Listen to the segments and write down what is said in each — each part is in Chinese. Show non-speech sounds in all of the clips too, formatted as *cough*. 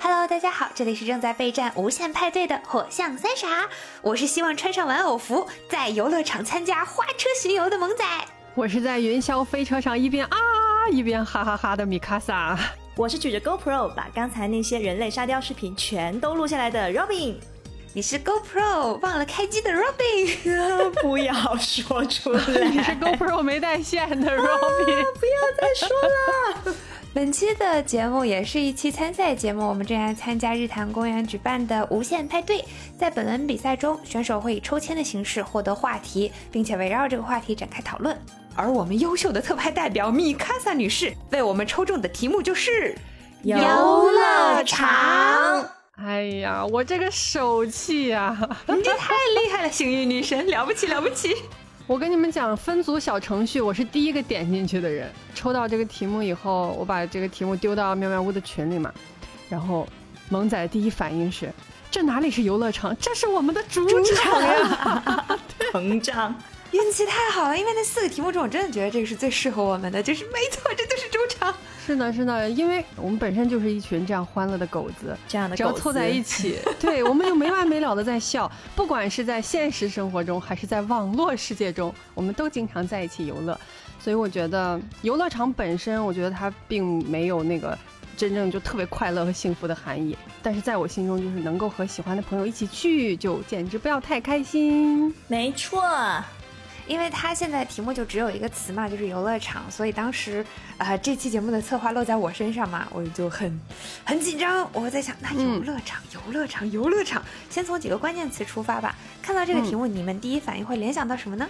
Hello，大家好，这里是正在备战无限派对的火象三傻，我是希望穿上玩偶服在游乐场参加花车巡游的萌仔，我是在云霄飞车上一边啊一边哈哈哈的米卡萨，我是举着 GoPro 把刚才那些人类沙雕视频全都录下来的 Robin，你是 GoPro 忘了开机的 Robin，*laughs* 不要说出来，*laughs* 你是 GoPro 没带线的 Robin，不要再说了。本期的节目也是一期参赛节目，我们正在参加日坛公园举办的无限派对。在本轮比赛中，选手会以抽签的形式获得话题，并且围绕这个话题展开讨论。而我们优秀的特派代表米卡萨女士为我们抽中的题目就是游乐场。哎呀，我这个手气呀，*laughs* 你这太厉害了，幸运女神，了不起了不起！我跟你们讲，分组小程序，我是第一个点进去的人。抽到这个题目以后，我把这个题目丢到妙妙屋的群里嘛，然后萌仔第一反应是：这哪里是游乐场，这是我们的主场呀！*laughs* 膨胀，运气太好了，因为那四个题目中，我真的觉得这个是最适合我们的，就是没错，这就是主场。是的，是的，因为我们本身就是一群这样欢乐的狗子，这样的只要凑在一起，*laughs* 对，我们就没完没了的在笑。不管是在现实生活中，还是在网络世界中，我们都经常在一起游乐。所以我觉得游乐场本身，我觉得它并没有那个真正就特别快乐和幸福的含义。但是在我心中，就是能够和喜欢的朋友一起去，就简直不要太开心。没错。因为他现在题目就只有一个词嘛，就是游乐场，所以当时啊这期节目的策划落在我身上嘛，我就很很紧张。我在想，那游乐场，游乐场，游乐场，先从几个关键词出发吧。看到这个题目，你们第一反应会联想到什么呢？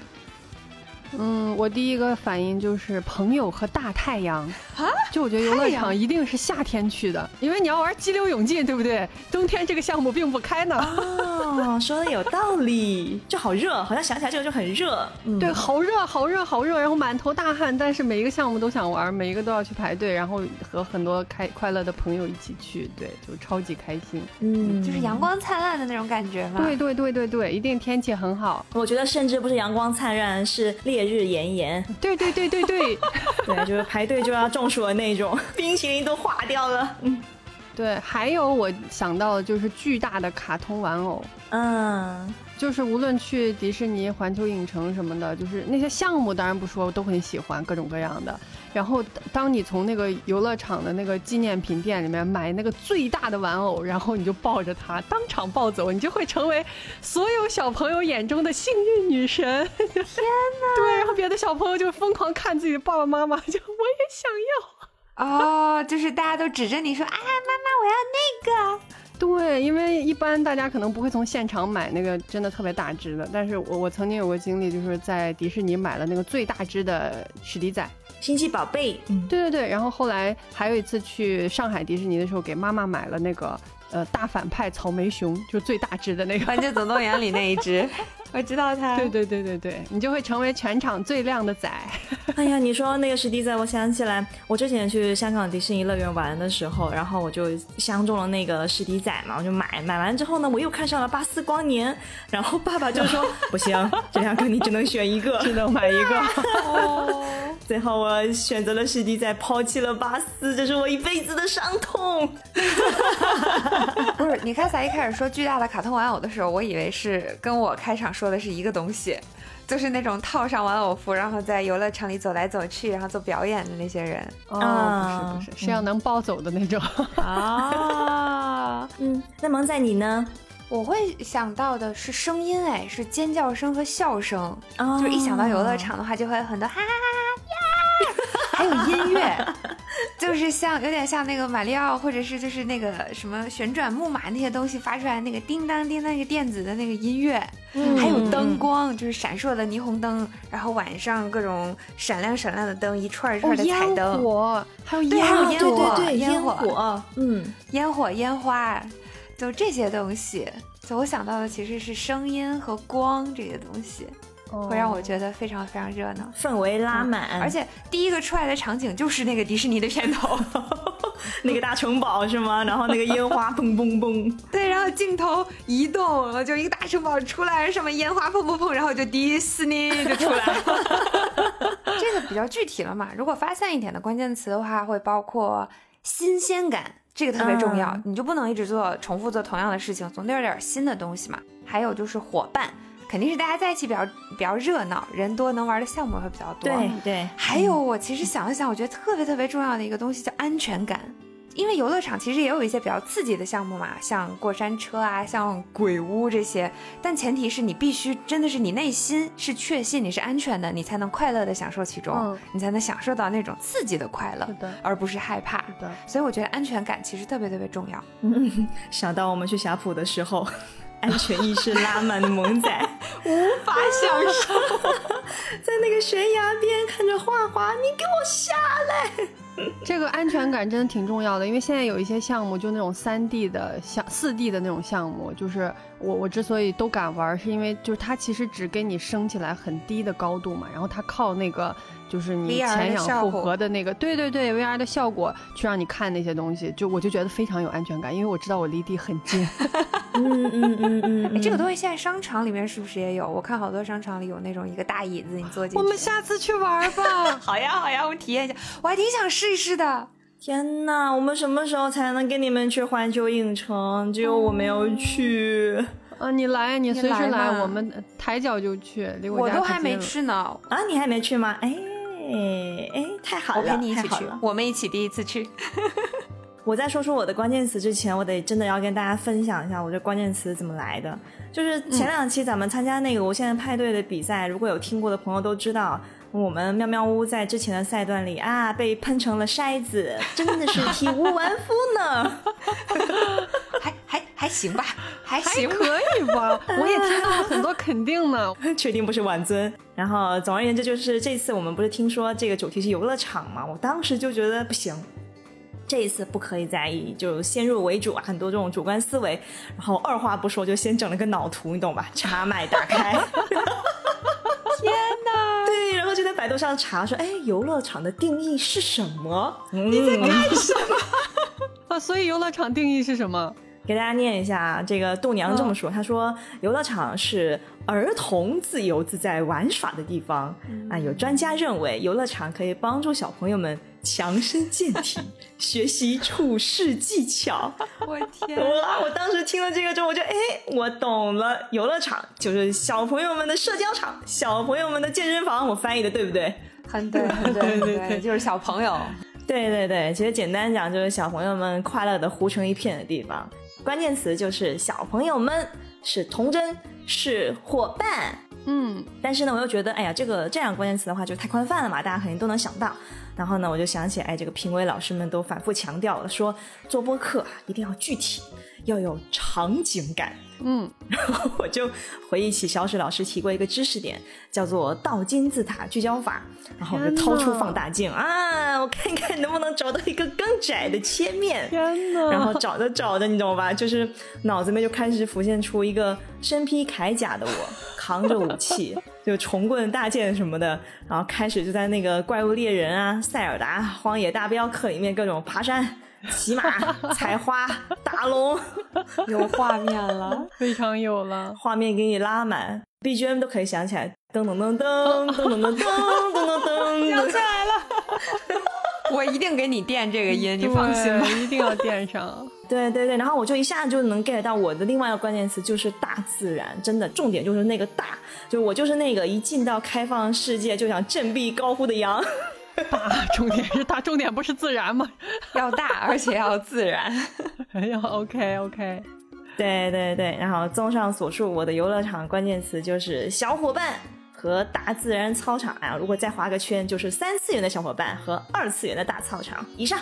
嗯，我第一个反应就是朋友和大太阳啊！就我觉得游乐场一定是夏天去的，因为你要玩激流勇进，对不对？冬天这个项目并不开呢。哦，说的有道理，就好热，好像想起来这个就很热。嗯对，好热，好热，好热，然后满头大汗，但是每一个项目都想玩，每一个都要去排队，然后和很多开快乐的朋友一起去，对，就超级开心。嗯，就是阳光灿烂的那种感觉嘛。对对对对对，一定天气很好。我觉得甚至不是阳光灿烂，是烈。烈日炎炎，对对对对对，*laughs* 对，就是排队就要中暑的那种，冰淇淋都化掉了。嗯，对，还有我想到的就是巨大的卡通玩偶，嗯。就是无论去迪士尼、环球影城什么的，就是那些项目，当然不说，我都很喜欢各种各样的。然后，当你从那个游乐场的那个纪念品店里面买那个最大的玩偶，然后你就抱着它当场抱走，你就会成为所有小朋友眼中的幸运女神。*laughs* 天哪！对，然后别的小朋友就疯狂看自己的爸爸妈妈，*laughs* 就我也想要。哦，就是大家都指着你说：“啊，妈妈，我要那个。”对，因为一般大家可能不会从现场买那个真的特别大只的，但是我我曾经有过经历，就是在迪士尼买了那个最大只的史迪仔，星际宝贝。嗯，对对对，然后后来还有一次去上海迪士尼的时候，给妈妈买了那个。呃，大反派草莓熊就是最大只的那个，《玩具总动员》里那一只，*laughs* 我知道他。对对对对对，你就会成为全场最靓的仔。*laughs* 哎呀，你说那个史迪仔，我想起来，我之前去香港迪士尼乐园玩的时候，然后我就相中了那个史迪仔嘛，我就买。买完之后呢，我又看上了巴斯光年，然后爸爸就说 *laughs* 不行，这两个你只能选一个，只能买一个。*laughs* 最后我选择了史迪仔，抛弃了巴斯，这是我一辈子的伤痛。不是，你刚才一开始说巨大的卡通玩偶的时候，我以为是跟我开场说的是一个东西，就是那种套上玩偶服，然后在游乐场里走来走去，然后做表演的那些人。哦，不是不是，是要能抱走的那种。啊，*laughs* 嗯，那萌仔你呢？我会想到的是声音，哎，是尖叫声和笑声。哦，就是一想到游乐场的话，就会很多哈哈哈呀，还有音乐。*laughs* 就是像有点像那个马里奥，或者是就是那个什么旋转木马那些东西发出来那个叮当叮当那个电子的那个音乐，还有灯光，就是闪烁的霓虹灯，然后晚上各种闪亮闪亮的灯，一串一串的彩灯，烟火，还有烟火，对对对，烟火，嗯，烟火烟花，就这些东西，就我想到的其实是声音和光这些东西。会让我觉得非常非常热闹，氛围拉满，而且第一个出来的场景就是那个迪士尼的片头，*laughs* 那个大城堡是吗？然后那个烟花砰砰砰，*laughs* 对，然后镜头移动，就一个大城堡出来，上面烟花砰砰砰，然后就迪士尼就出来了。*laughs* 这个比较具体了嘛？如果发散一点的关键词的话，会包括新鲜感。这个特别重要，你就不能一直做重复做同样的事情，总得有点新的东西嘛。还有就是伙伴，肯定是大家在一起比较比较热闹，人多能玩的项目会比较多。对对。还有我其实想了想，我觉得特别特别重要的一个东西叫安全感。因为游乐场其实也有一些比较刺激的项目嘛，像过山车啊，像鬼屋这些。但前提是你必须真的是你内心是确信你是安全的，你才能快乐的享受其中，你才能享受到那种刺激的快乐，而不是害怕。所以我觉得安全感其实特别特别重要。*laughs* 想到我们去霞浦的时候，安全意识拉满的萌仔无法享受，*laughs* 在那个悬崖边看着画画，你给我下来。*laughs* 这个安全感真的挺重要的，因为现在有一些项目，就那种三 D 的、像四 D 的那种项目，就是我我之所以都敢玩，是因为就是它其实只给你升起来很低的高度嘛，然后它靠那个就是你前仰后合的那个，对对对，VR 的效果去让你看那些东西，就我就觉得非常有安全感，因为我知道我离地很近。*laughs* 嗯嗯嗯嗯，这个东西现在商场里面是不是也有？我看好多商场里有那种一个大椅子，你坐进去。我们下次去玩吧。*laughs* 好呀好呀，我们体验一下，我还挺想试一试的。天呐，我们什么时候才能跟你们去环球影城？只有我没有去。啊，你来，你随时来，我们抬脚就去。离我家我都还没去呢。啊，你还没去吗？哎哎，太好了，我陪你一起去，我们一起第一次去。*laughs* 我在说出我的关键词之前，我得真的要跟大家分享一下我这关键词怎么来的。就是前两期咱们参加那个无限派对的比赛，如果有听过的朋友都知道，我们喵喵屋在之前的赛段里啊被喷成了筛子，*laughs* 真的是体无完肤呢。*laughs* 还还还行吧，还行可以吧？*laughs* 我也听到了很多肯定呢。确定不是晚尊？然后总而言之，就是这次我们不是听说这个主题是游乐场嘛？我当时就觉得不行。这一次不可以再以就先入为主啊，很多这种主观思维，然后二话不说就先整了个脑图，你懂吧？插麦打开，天百度上查说，哎，游乐场的定义是什么？你在干什么？*laughs* 啊，所以游乐场定义是什么？给大家念一下，这个度娘这么说，他说游乐场是儿童自由自在玩耍的地方啊。有专家认为，游乐场可以帮助小朋友们。强身健体，学习处事技巧。*laughs* 我天！哇！我当时听了这个之后，我就哎，我懂了。游乐场就是小朋友们的社交场，小朋友们的健身房。我翻译的对不对？很对，*laughs* 很对，对对，就是小朋友。对对对，其实简单讲就是小朋友们快乐的糊成一片的地方。关键词就是小朋友们是童真，是伙伴。嗯，但是呢，我又觉得，哎呀，这个这样关键词的话就太宽泛了嘛，大家肯定都能想到。然后呢，我就想起，哎，这个评委老师们都反复强调了，说做播客一定要具体，要有场景感。嗯，然后我就回忆起小史老师提过一个知识点，叫做倒金字塔聚焦法。然后我就掏出放大镜啊，我看看能不能找到一个更窄的切面。天哪！然后找着找着，你懂吧？就是脑子里面就开始浮现出一个身披铠甲的我，扛着武器，就重棍大剑什么的，然后开始就在那个怪物猎人啊、塞尔达、荒野大镖客里面各种爬山。骑马、*laughs* 采花、打龙，有画面了，*laughs* 非常有了，画面给你拉满，BGM 都可以想起来，噔噔噔噔噔噔噔噔噔噔，想起来了，*laughs* 我一定给你垫这个音，你放心吧，一定要垫上。*laughs* 对对对，然后我就一下就能 get 到我的另外一个关键词，就是大自然，真的重点就是那个大，就我就是那个一进到开放世界就想振臂高呼的羊。*laughs* 大重点是大重点不是自然吗？要大而且要自然。哎呀，OK OK，对对对。然后综上所述，我的游乐场关键词就是小伙伴和大自然操场啊。如果再画个圈，就是三次元的小伙伴和二次元的大操场。以上。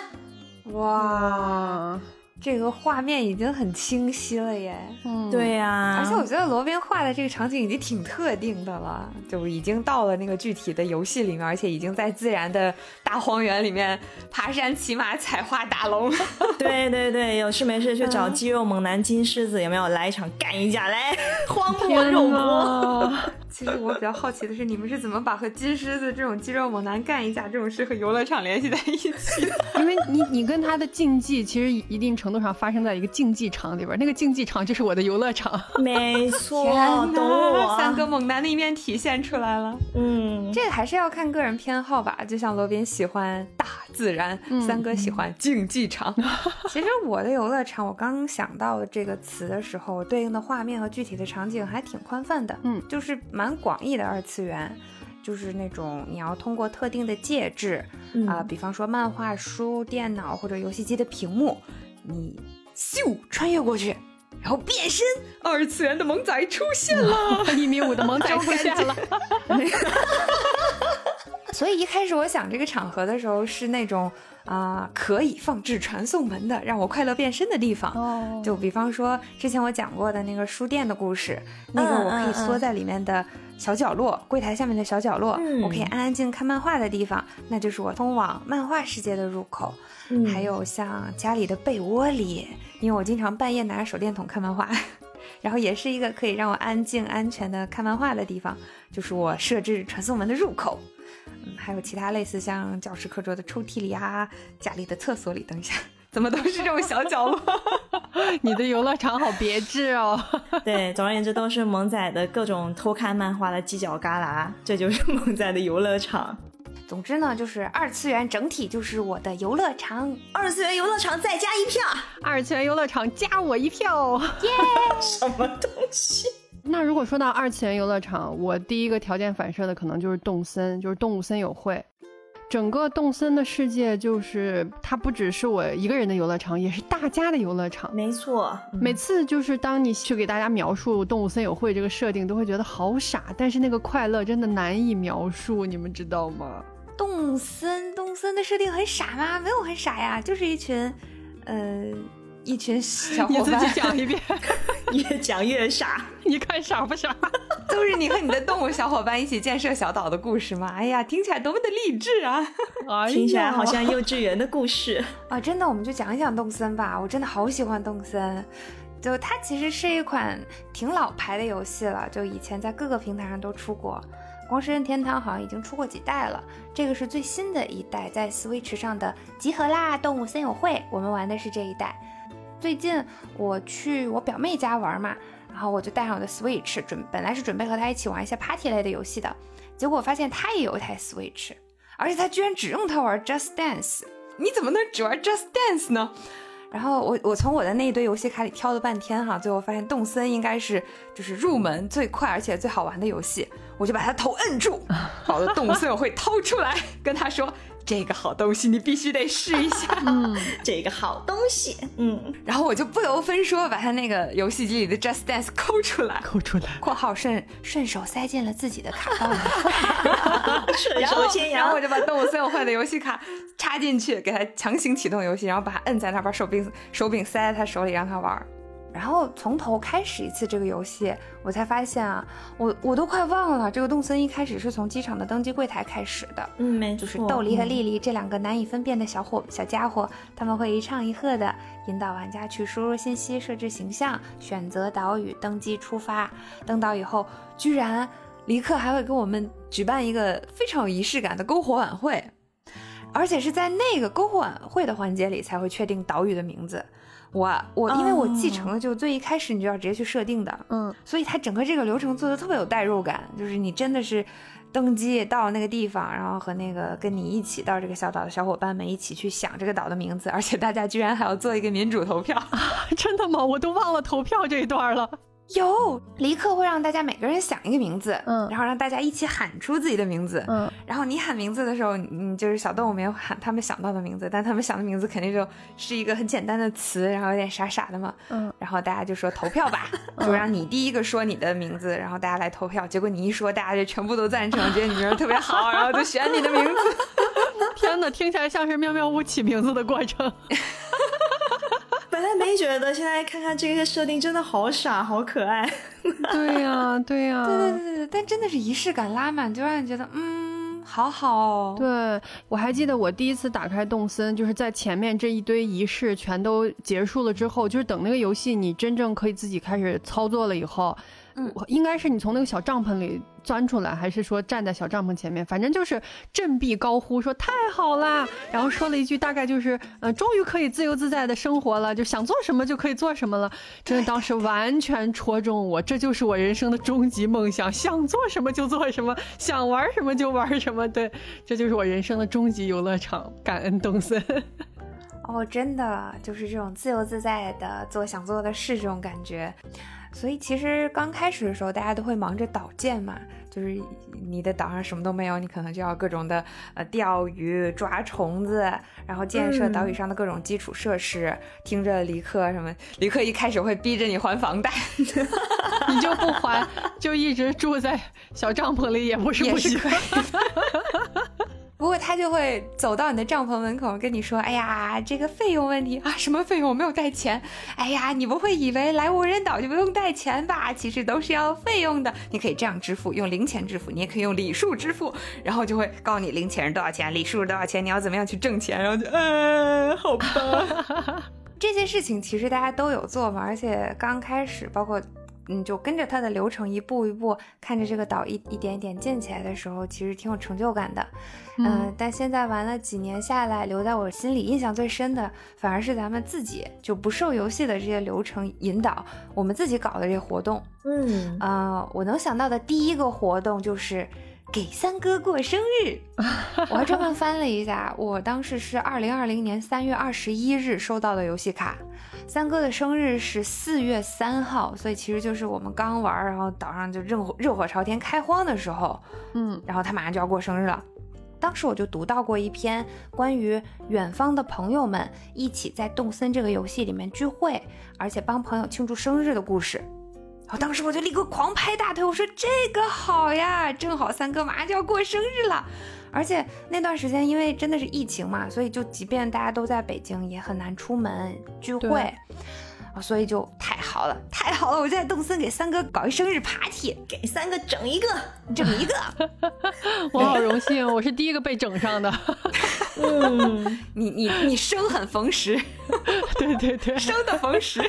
哇。这个画面已经很清晰了耶，嗯，对呀，而且我觉得罗宾画的这个场景已经挺特定的了，就已经到了那个具体的游戏里面，而且已经在自然的大荒原里面爬山、骑马、采花、打龙。*laughs* 对对对，有事没事去找肌肉猛男金狮子，有没有来一场干一架？来，*laughs* 荒漠肉搏。*laughs* 其实我比较好奇的是，你们是怎么把和金狮子这种肌肉猛男干一架这种事和游乐场联系在一起？因为你你跟他的竞技其实一定程度上发生在一个竞技场里边，那个竞技场就是我的游乐场。没错，懂我。三个猛男的一面体现出来了。嗯，这个还是要看个人偏好吧。就像罗宾喜欢大自然。三哥喜欢竞技场。*laughs* 其实我的游乐场，我刚想到这个词的时候，对应的画面和具体的场景还挺宽泛的。嗯，就是蛮广义的二次元，就是那种你要通过特定的介质啊，比方说漫画书、电脑或者游戏机的屏幕，你咻穿越过去。然后变身，二次元的萌仔出现了，*laughs* 一米五的萌仔 *laughs* 出现了。*laughs* 所以一开始我想这个场合的时候是那种啊可以放置传送门的，让我快乐变身的地方。哦，就比方说之前我讲过的那个书店的故事，那个我可以缩在里面的小角落，柜台下面的小角落，我可以安安静看漫画的地方，那就是我通往漫画世界的入口。还有像家里的被窝里，因为我经常半夜拿着手电筒看漫画，*laughs* 然后也是一个可以让我安静安全的看漫画的地方，就是我设置传送门的入口。嗯，还有其他类似像教室课桌的抽屉里啊，家里的厕所里。等一下，怎么都是这种小角落？*laughs* 你的游乐场好别致哦。*laughs* 对，总而言之都是萌仔的各种偷看漫画的犄角旮旯，这就是萌仔的游乐场。总之呢，就是二次元整体就是我的游乐场，二次元游乐场再加一票，二次元游乐场加我一票，耶！*laughs* 什么东西？那如果说到二次元游乐场，我第一个条件反射的可能就是动森，就是动物森友会。整个动森的世界，就是它不只是我一个人的游乐场，也是大家的游乐场。没错，每次就是当你去给大家描述动物森友会这个设定，都会觉得好傻，但是那个快乐真的难以描述，你们知道吗？动森，动森的设定很傻吗？没有很傻呀，就是一群，呃，一群小伙伴。你自己讲一遍，*laughs* 越讲越傻。你看傻不傻？*laughs* 都是你和你的动物小伙伴一起建设小岛的故事吗？哎呀，听起来多么的励志啊！听起来好像幼稚园的故事 *laughs* 啊！真的，我们就讲一讲动森吧。我真的好喜欢动森，就它其实是一款挺老牌的游戏了，就以前在各个平台上都出过。光是任天堂好像已经出过几代了，这个是最新的一代，在 Switch 上的集合啦！动物森友会，我们玩的是这一代。最近我去我表妹家玩嘛，然后我就带上我的 Switch，准本来是准备和她一起玩一些 Party 类的游戏的，结果发现她也有一台 Switch，而且她居然只用它玩 Just Dance，你怎么能只玩 Just Dance 呢？然后我我从我的那一堆游戏卡里挑了半天哈，最后发现动森应该是就是入门最快而且最好玩的游戏，我就把他头摁住，把我的动森我会掏出来跟他说。这个好东西你必须得试一下，嗯，*laughs* 这个好东西，嗯，然后我就不由分说把他那个游戏机里的 Just Dance 抠出来，抠出来，括号顺顺手塞进了自己的卡包里，*laughs* 顺手牵羊，然后我就把动物森友会的游戏卡插进去，给他强行启动游戏，然后把他摁在那，把手柄手柄塞在他手里让他玩。然后从头开始一次这个游戏，我才发现啊，我我都快忘了这个动森一开始是从机场的登机柜台开始的。嗯，没错，就是豆梨和莉莉这两个难以分辨的小伙小家伙，他们会一唱一和的引导玩家去输入信息、设置形象、选择岛屿、登机出发。登岛以后，居然离克还会给我们举办一个非常有仪式感的篝火晚会，而且是在那个篝火晚会的环节里才会确定岛屿的名字。我我因为我继承了，就最一开始你就要直接去设定的，嗯，所以它整个这个流程做的特别有代入感，就是你真的是登机到那个地方，然后和那个跟你一起到这个小岛的小伙伴们一起去想这个岛的名字，而且大家居然还要做一个民主投票，*laughs* 啊真的吗？我都忘了投票这一段了。有，离克会让大家每个人想一个名字，嗯，然后让大家一起喊出自己的名字，嗯，然后你喊名字的时候，你就是小动物没有喊他们想到的名字，但他们想的名字肯定就是一个很简单的词，然后有点傻傻的嘛，嗯，然后大家就说投票吧，就让你第一个说你的名字，然后大家来投票，结果你一说，大家就全部都赞成，觉得你名字特别好，然后就选你的名字。天哪，听起来像是妙妙屋起名字的过程。本来没觉得，现在看看这个设定真的好傻，好可爱。*laughs* 对呀，对呀，对对对对，但真的是仪式感拉满，就让你觉得嗯，好好。对我还记得我第一次打开动森，就是在前面这一堆仪式全都结束了之后，就是等那个游戏你真正可以自己开始操作了以后。嗯应该是你从那个小帐篷里钻出来，还是说站在小帐篷前面？反正就是振臂高呼说太好啦，然后说了一句大概就是，呃，终于可以自由自在的生活了，就想做什么就可以做什么了。真的当时完全戳中我，这就是我人生的终极梦想，想做什么就做什么，想玩什么就玩什么。对，这就是我人生的终极游乐场。感恩东森。*laughs* 哦，真的就是这种自由自在的做想做的事，这种感觉。所以其实刚开始的时候，大家都会忙着岛建嘛，就是你的岛上什么都没有，你可能就要各种的呃钓鱼、抓虫子，然后建设岛屿上的各种基础设施。听着李克什么，李克一开始会逼着你还房贷，*laughs* 你就不还，就一直住在小帐篷里，也不是不行。*laughs* 不过他就会走到你的帐篷门口跟你说：“哎呀，这个费用问题啊，什么费用？我没有带钱。哎呀，你不会以为来无人岛就不用带钱吧？其实都是要费用的。你可以这样支付，用零钱支付，你也可以用礼数支付。然后就会告诉你零钱是多少钱，礼数是多少钱，你要怎么样去挣钱。然后就，嗯，*laughs* 好吧。*laughs* 这些事情其实大家都有做嘛，而且刚开始包括。”嗯，就跟着它的流程一步一步看着这个岛一一点一点建起来的时候，其实挺有成就感的。嗯，但现在玩了几年下来，留在我心里印象最深的，反而是咱们自己就不受游戏的这些流程引导，我们自己搞的这些活动。嗯，啊，我能想到的第一个活动就是给三哥过生日。*laughs* 我还专门翻了一下，我当时是二零二零年三月二十一日收到的游戏卡。三哥的生日是四月三号，所以其实就是我们刚玩，然后岛上就热火热火朝天开荒的时候，嗯，然后他马上就要过生日了。当时我就读到过一篇关于远方的朋友们一起在动森这个游戏里面聚会，而且帮朋友庆祝生日的故事。然后当时我就立刻狂拍大腿，我说这个好呀，正好三哥马上就要过生日了。而且那段时间，因为真的是疫情嘛，所以就即便大家都在北京，也很难出门聚会，啊，所以就太好了，太好了！我就在动森给三哥搞一生日 party，给三哥整一个，整一个。*laughs* 我好荣幸，我是第一个被整上的。*laughs* 嗯，你你你生很逢时，*laughs* 对对对，生的逢时，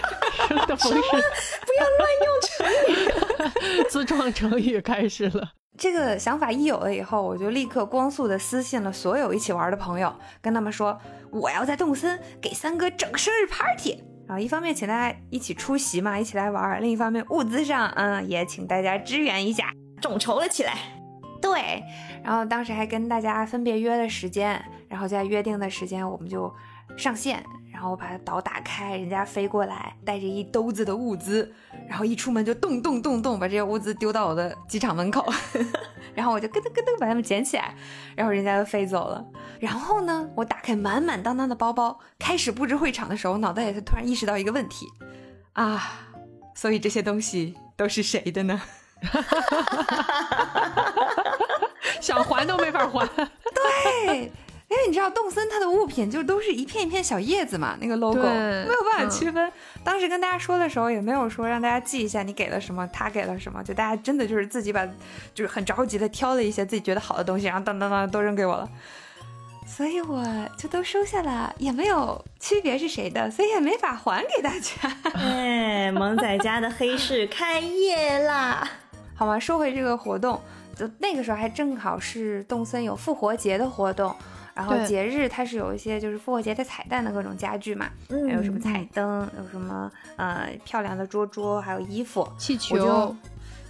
生的逢时，不要乱用成语，自创成语开始了。这个想法一有了以后，我就立刻光速的私信了所有一起玩的朋友，跟他们说我要在动森给三哥整个生日 party，然后一方面请大家一起出席嘛，一起来玩儿，另一方面物资上，嗯，也请大家支援一下，众筹了起来。对，然后当时还跟大家分别约了时间，然后在约定的时间我们就上线。然后我把岛打开，人家飞过来，带着一兜子的物资，然后一出门就咚咚咚咚把这些物资丢到我的机场门口，*laughs* 然后我就咯噔咯噔把它们捡起来，然后人家就飞走了。然后呢，我打开满满当当的包包，开始布置会场的时候，脑袋里突然意识到一个问题啊，所以这些东西都是谁的呢？*laughs* 想还都没法还。*laughs* 对。因为你知道动森它的物品就都是一片一片小叶子嘛，那个 logo 没有办法区分。当时跟大家说的时候也没有说让大家记一下你给了什么，他给了什么，就大家真的就是自己把，就是很着急的挑了一些自己觉得好的东西，然后当当当都扔给我了，所以我就都收下了，也没有区别是谁的，所以也没法还给大家。*laughs* 哎，萌仔家的黑市开业啦！*laughs* 好吗？说回这个活动，就那个时候还正好是动森有复活节的活动。然后节日它是有一些就是复活节的彩蛋的各种家具嘛，还有什么彩灯，有什么呃漂亮的桌桌，还有衣服、气球。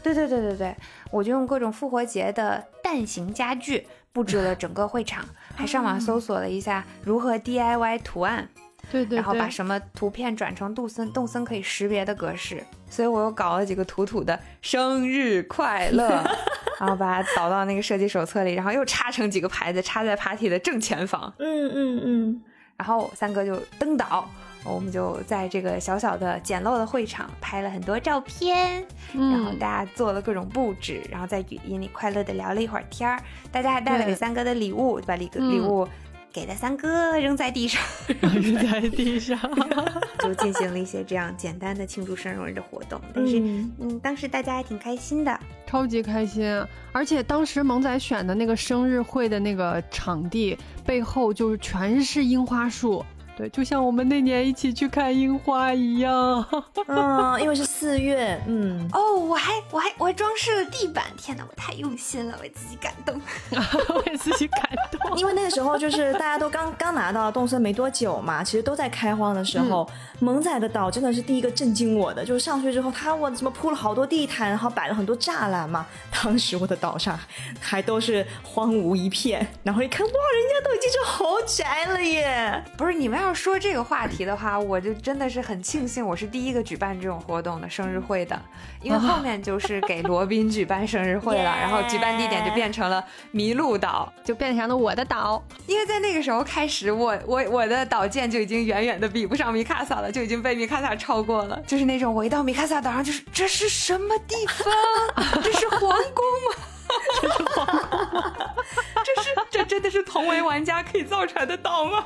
对对对对对，我就用各种复活节的蛋形家具布置了整个会场，还上网搜索了一下如何 DIY 图案。对对，然后把什么图片转成杜森动森可以识别的格式，所以我又搞了几个土土的生日快乐，*laughs* 然后把它导到那个设计手册里，然后又插成几个牌子，插在 party 的正前方。嗯嗯嗯，然后三哥就登岛，我们就在这个小小的简陋的会场拍了很多照片，然后大家做了各种布置，然后在语音里快乐的聊了一会儿天儿，大家还带了给三哥的礼物，把礼礼物。给了三哥扔在地上，扔在地上，*laughs* 就进行了一些这样简单的庆祝生日的活动。但是，嗯，当时大家还挺开心的，超级开心。而且当时萌仔选的那个生日会的那个场地背后，就是全是樱花树。对，就像我们那年一起去看樱花一样。*laughs* 嗯，因为是四月。嗯。哦，我还我还我还装饰了地板。天哪，我太用心了，为自己感动，*laughs* 为自己感动。因为那个时候就是大家都刚刚拿到动森没多久嘛，其实都在开荒的时候。萌仔的岛真的是第一个震惊我的，就是上去之后，他我怎么铺了好多地毯，然后摆了很多栅栏嘛。当时我的岛上还都是荒芜一片，然后一看，哇，人家都已经是豪宅了耶！不是你们要说这个话题的话，我就真的是很庆幸我是第一个举办这种活动的生日会的，因为后面就是给罗宾举办生日会了，然后举办地点就变成了麋鹿岛，就变成了我的岛。因为在那个时候开始，我我我的岛建就已经远远的比不上米卡萨了。就已经被米卡萨超过了，就是那种我一到米卡萨岛上，就是这是什么地方？这是皇宫吗？*laughs* 这是皇宫吗？*laughs* 这是这真的是同为玩家可以造出来的岛吗？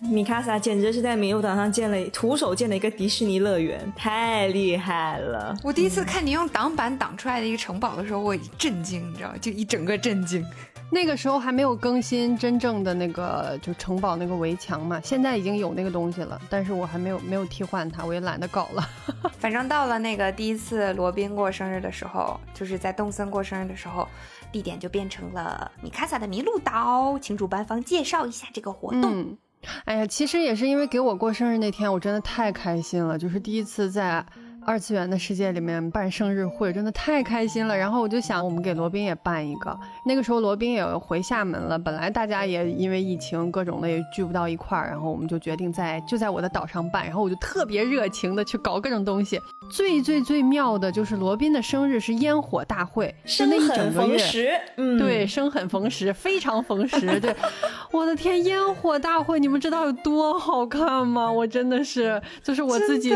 米卡萨简直是在米鹿岛上建了徒手建了一个迪士尼乐园，太厉害了！我第一次看你用挡板挡出来的一个城堡的时候，我震惊，你知道吗？就一整个震惊。那个时候还没有更新真正的那个就城堡那个围墙嘛，现在已经有那个东西了，但是我还没有没有替换它，我也懒得搞了。*laughs* 反正到了那个第一次罗宾过生日的时候，就是在动森过生日的时候，地点就变成了米卡萨的麋鹿岛，请主办方介绍一下这个活动。哎呀，其实也是因为给我过生日那天，我真的太开心了，就是第一次在。二次元的世界里面办生日会真的太开心了，然后我就想我们给罗宾也办一个。那个时候罗宾也回厦门了，本来大家也因为疫情各种的也聚不到一块儿，然后我们就决定在就在我的岛上办，然后我就特别热情的去搞各种东西。最最最妙的就是罗宾的生日是烟火大会，是那一整个月，嗯，对，生很逢时，非常逢时，*laughs* 对，我的天，烟火大会你们知道有多好看吗？我真的是，就是我自己，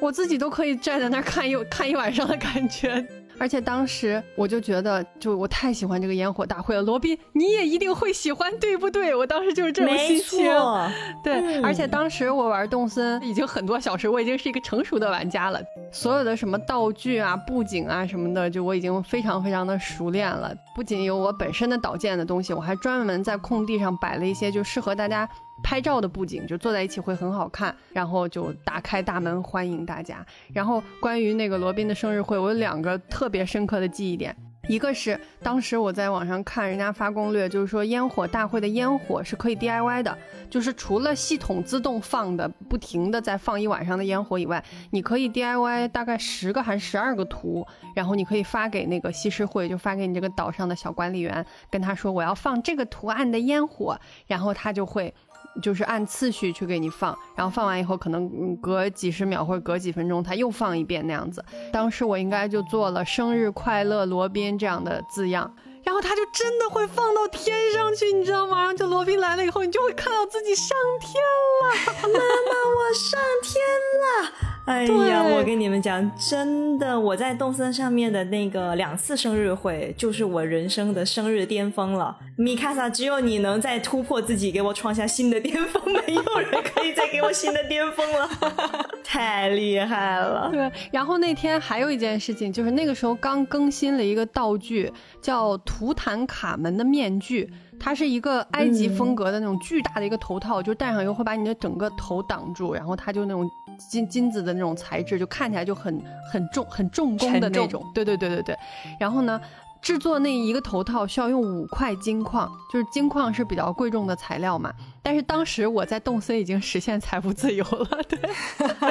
我自己都可以。站在那儿看一看一晚上的感觉，*laughs* 而且当时我就觉得，就我太喜欢这个烟火大会了。罗宾，你也一定会喜欢，对不对？我当时就是这种心情。*laughs* 对，而且当时我玩动森已经很多小时，我已经是一个成熟的玩家了。所有的什么道具啊、布景啊什么的，就我已经非常非常的熟练了。不仅有我本身的导建的东西，我还专门在空地上摆了一些就适合大家。拍照的布景就坐在一起会很好看，然后就打开大门欢迎大家。然后关于那个罗宾的生日会，我有两个特别深刻的记忆点。一个是当时我在网上看人家发攻略，就是说烟火大会的烟火是可以 DIY 的，就是除了系统自动放的不停的在放一晚上的烟火以外，你可以 DIY 大概十个还是十二个图，然后你可以发给那个西施会，就发给你这个岛上的小管理员，跟他说我要放这个图案的烟火，然后他就会。就是按次序去给你放，然后放完以后，可能隔几十秒或者隔几分钟，他又放一遍那样子。当时我应该就做了“生日快乐，罗宾”这样的字样，然后他就真的会放到天上去，你知道吗？然后就罗宾来了以后，你就会看到自己上天了。妈妈，我上天了。哎呀，我跟你们讲，真的，我在动森上面的那个两次生日会，就是我人生的生日巅峰了。米卡萨，只有你能再突破自己，给我创下新的巅峰，没有人可以再给我新的巅峰了，*laughs* 太厉害了。对，然后那天还有一件事情，就是那个时候刚更新了一个道具，叫图坦卡门的面具，它是一个埃及风格的那种巨大的一个头套，就戴上以后会把你的整个头挡住，然后它就那种。金金子的那种材质，就看起来就很很重、很重工的那种。对对对对对。然后呢，制作那一个头套需要用五块金矿，就是金矿是比较贵重的材料嘛。但是当时我在动森已经实现财富自由了，对。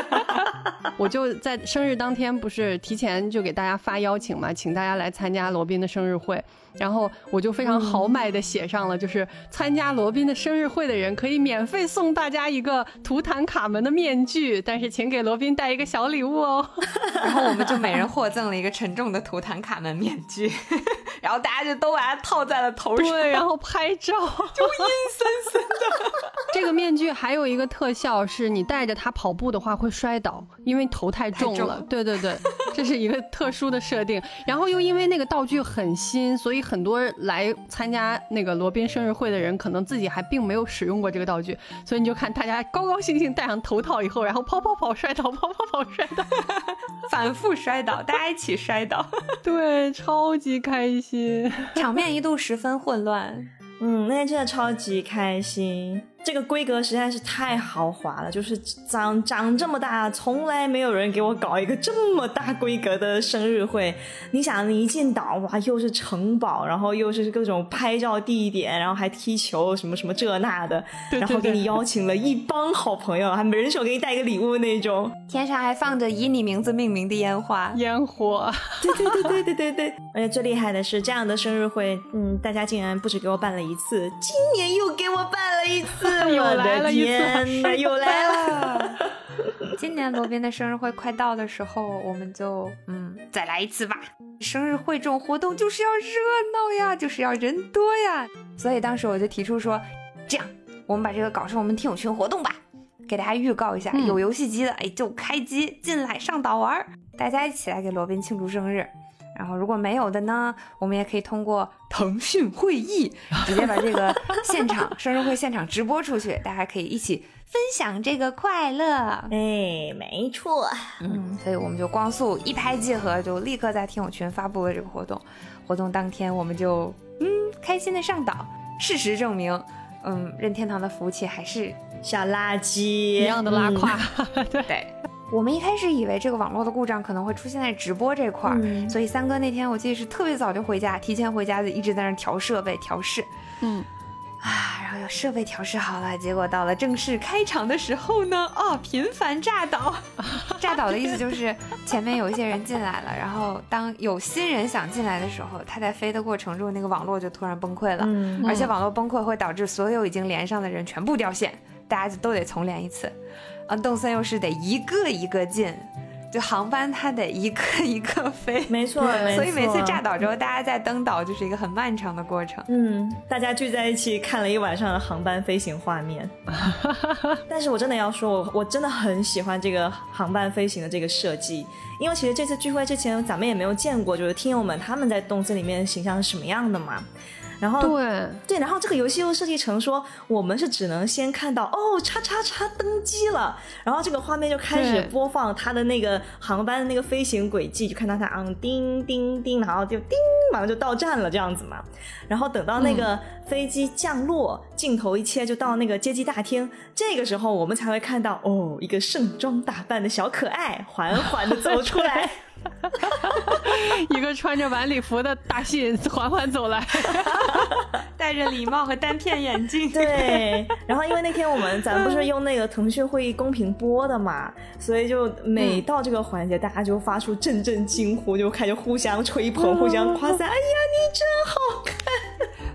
*laughs* 我就在生日当天，不是提前就给大家发邀请嘛，请大家来参加罗宾的生日会。然后我就非常豪迈的写上了，就是参加罗宾的生日会的人可以免费送大家一个图坦卡门的面具，但是请给罗宾带一个小礼物哦。*laughs* 然后我们就每人获赠了一个沉重的图坦卡门面具，然后大家就都把它套在了头上，对，然后拍照 *laughs* 就阴森森的。*laughs* 这个面具还有一个特效是，你戴着它跑步的话会摔倒，因为头太重了。对对对，这是一个特殊的设定。然后又因为那个道具很新，所以。很多来参加那个罗宾生日会的人，可能自己还并没有使用过这个道具，所以你就看大家高高兴兴戴上头套以后，然后跑跑跑摔倒，跑跑跑摔倒，反复摔倒，大家一起摔倒，对，超级开心，场面一度十分混乱。嗯，那天真的超级开心。这个规格实在是太豪华了，就是长长这么大，从来没有人给我搞一个这么大规格的生日会。你想，你一进岛，哇，又是城堡，然后又是各种拍照地点，然后还踢球，什么什么这那的，然后给你邀请了一帮好朋友，还每人手给你带一个礼物那种，天上还放着以你名字命名的烟花，烟火，对对对对对对对。而且最厉害的是，这样的生日会，嗯，大家竟然不止给我办了一次，今年又给我办了一次。*laughs* 又来了一次，又来了。今年罗宾的生日会快到的时候，我们就嗯再来一次吧。生日会这种活动就是要热闹呀，就是要人多呀。所以当时我就提出说，这样我们把这个搞成我们听友群活动吧，给大家预告一下，有游戏机的哎就开机进来上岛玩，大家一起来给罗宾庆祝生日。然后如果没有的呢，我们也可以通过腾讯会议直接把这个现场 *laughs* 生日会现场直播出去，大家可以一起分享这个快乐。哎，没错，嗯，所以我们就光速一拍即合，就立刻在听友群发布了这个活动。活动当天，我们就嗯开心的上岛。事实证明，嗯，任天堂的服务器还是小垃圾一样的拉胯。*laughs* 对。我们一开始以为这个网络的故障可能会出现在直播这块儿，所以三哥那天我记得是特别早就回家，提前回家就，一直在那调设备调试。嗯，啊，然后设备调试好了，结果到了正式开场的时候呢，哦，频繁炸倒。*laughs* 炸倒的意思就是前面有一些人进来了，然后当有新人想进来的时候，他在飞的过程中那个网络就突然崩溃了，而且网络崩溃会导致所有已经连上的人全部掉线，大家就都得重连一次。啊，动森又是得一个一个进，就航班它得一个一个飞，没错，所以每次炸岛之后，大家在登岛就是一个很漫长的过程。嗯，大家聚在一起看了一晚上的航班飞行画面。*laughs* 但是我真的要说，我我真的很喜欢这个航班飞行的这个设计，因为其实这次聚会之前咱们也没有见过，就是听友们他们在动森里面形象是什么样的嘛。然后对对，然后这个游戏又设计成说，我们是只能先看到哦，叉叉叉登机了，然后这个画面就开始播放它的那个航班的那个飞行轨迹，就看到它啊，叮叮叮，然后就叮，马上就到站了这样子嘛。然后等到那个飞机降落，镜头一切就到那个接机大厅，这个时候我们才会看到哦，一个盛装打扮的小可爱缓缓的走出来。*laughs* *laughs* 一个穿着晚礼服的大信缓缓走来，*laughs* 戴着礼帽和单片眼镜。对，然后因为那天我们咱不是用那个腾讯会议公屏播的嘛，所以就每到这个环节，大家就发出阵阵惊呼，就开始互相吹捧、互相夸赞。哎呀，你真好看！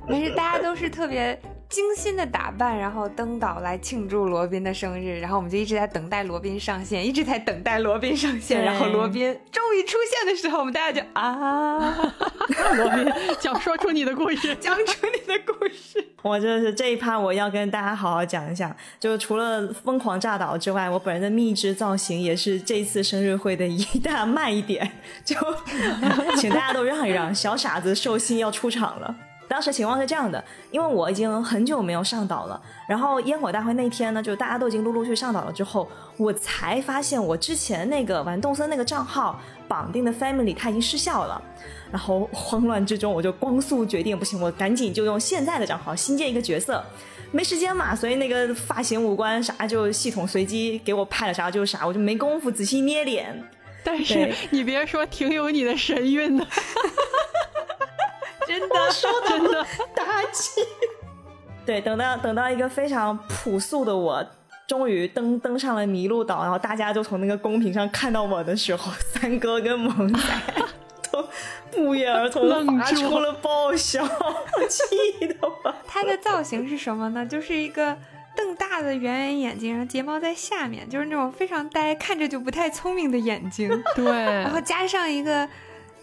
没事，大家都是特别。精心的打扮，然后登岛来庆祝罗宾的生日，然后我们就一直在等待罗宾上线，一直在等待罗宾上线，然后罗宾终于出现的时候，我们大家就啊，*laughs* 罗宾讲说出你的故事，*laughs* 讲出你的故事。我真的是这一趴我要跟大家好好讲一讲，就除了疯狂炸岛之外，我本人的秘制造型也是这次生日会的一大卖点，就 *laughs* 请大家都让一让，小傻子寿星要出场了。当时情况是这样的，因为我已经很久没有上岛了，然后烟火大会那天呢，就大家都已经陆陆续上岛了之后，我才发现我之前那个玩动森那个账号绑定的 Family 它已经失效了，然后慌乱之中我就光速决定，不行，我赶紧就用现在的账号新建一个角色，没时间嘛，所以那个发型、五官啥就系统随机给我派了啥就是啥，我就没工夫仔细捏脸。但是你别说，挺有你的神韵的。*laughs* 真的说真的打击，对，等到等到一个非常朴素的我，终于登登上了麋鹿岛，然后大家就从那个公屏上看到我的时候，三哥跟萌仔都不约而同发出了爆笑，气的我。他的造型是什么呢？就是一个瞪大的圆圆眼睛，然后睫毛在下面，就是那种非常呆，看着就不太聪明的眼睛。*laughs* 对，然后加上一个。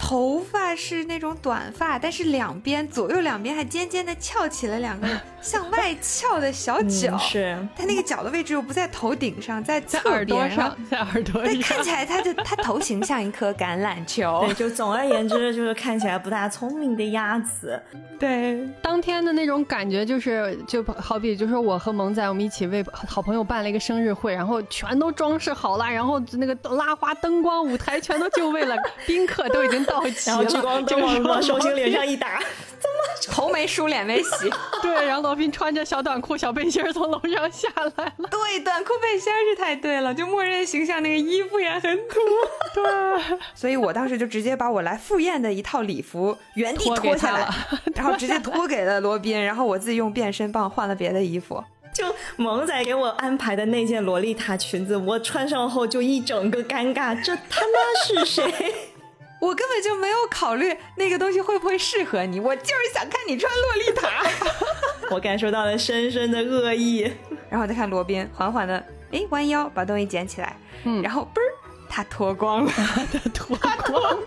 头发是那种短发，但是两边左右两边还尖尖的翘起了两个向外翘的小角，是。它那个角的位置又不在头顶上，在在耳朵上，*laughs* 在耳朵上，看起来他的他头型像一颗橄榄球。对，就总而言之就是看起来不大聪明的鸭子。对，当天的那种感觉就是就好比就是我和萌仔我们一起为好朋友办了一个生日会，然后全都装饰好了，然后那个拉花灯光舞台全都就位了，*laughs* 宾客都已经到。然后聚光灯往寿星脸上一打，*laughs* 怎么 *laughs* 头没梳，脸没洗。*laughs* 对，然后罗宾穿着小短裤、小背心从楼上下来了。对，短裤背心是太对了，就默认形象那个衣服也很土。对，所以我当时就直接把我来赴宴的一套礼服原地脱下来，然后直接脱给了罗宾，然后我自己用变身棒换了别的衣服。就萌仔给我安排的那件洛丽塔裙子，我穿上后就一整个尴尬，这他妈是谁？我根本就没有考虑那个东西会不会适合你，我就是想看你穿洛丽塔。*laughs* 我感受到了深深的恶意，*laughs* 然后再看罗宾缓缓的哎弯腰把东西捡起来，嗯，然后嘣儿他脱光了，*laughs* 他脱光，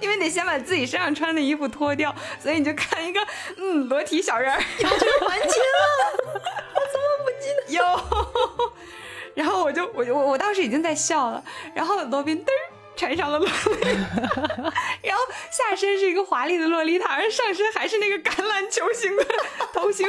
因为得先把自己身上穿的衣服脱掉，所以你就看一个嗯裸体小人儿，有这个环节了，我怎么不记得？有，然后我就我我我当时已经在笑了，然后罗宾嘚儿。穿上了洛丽塔，*laughs* 然后下身是一个华丽的洛丽塔，而上身还是那个橄榄球形的头型，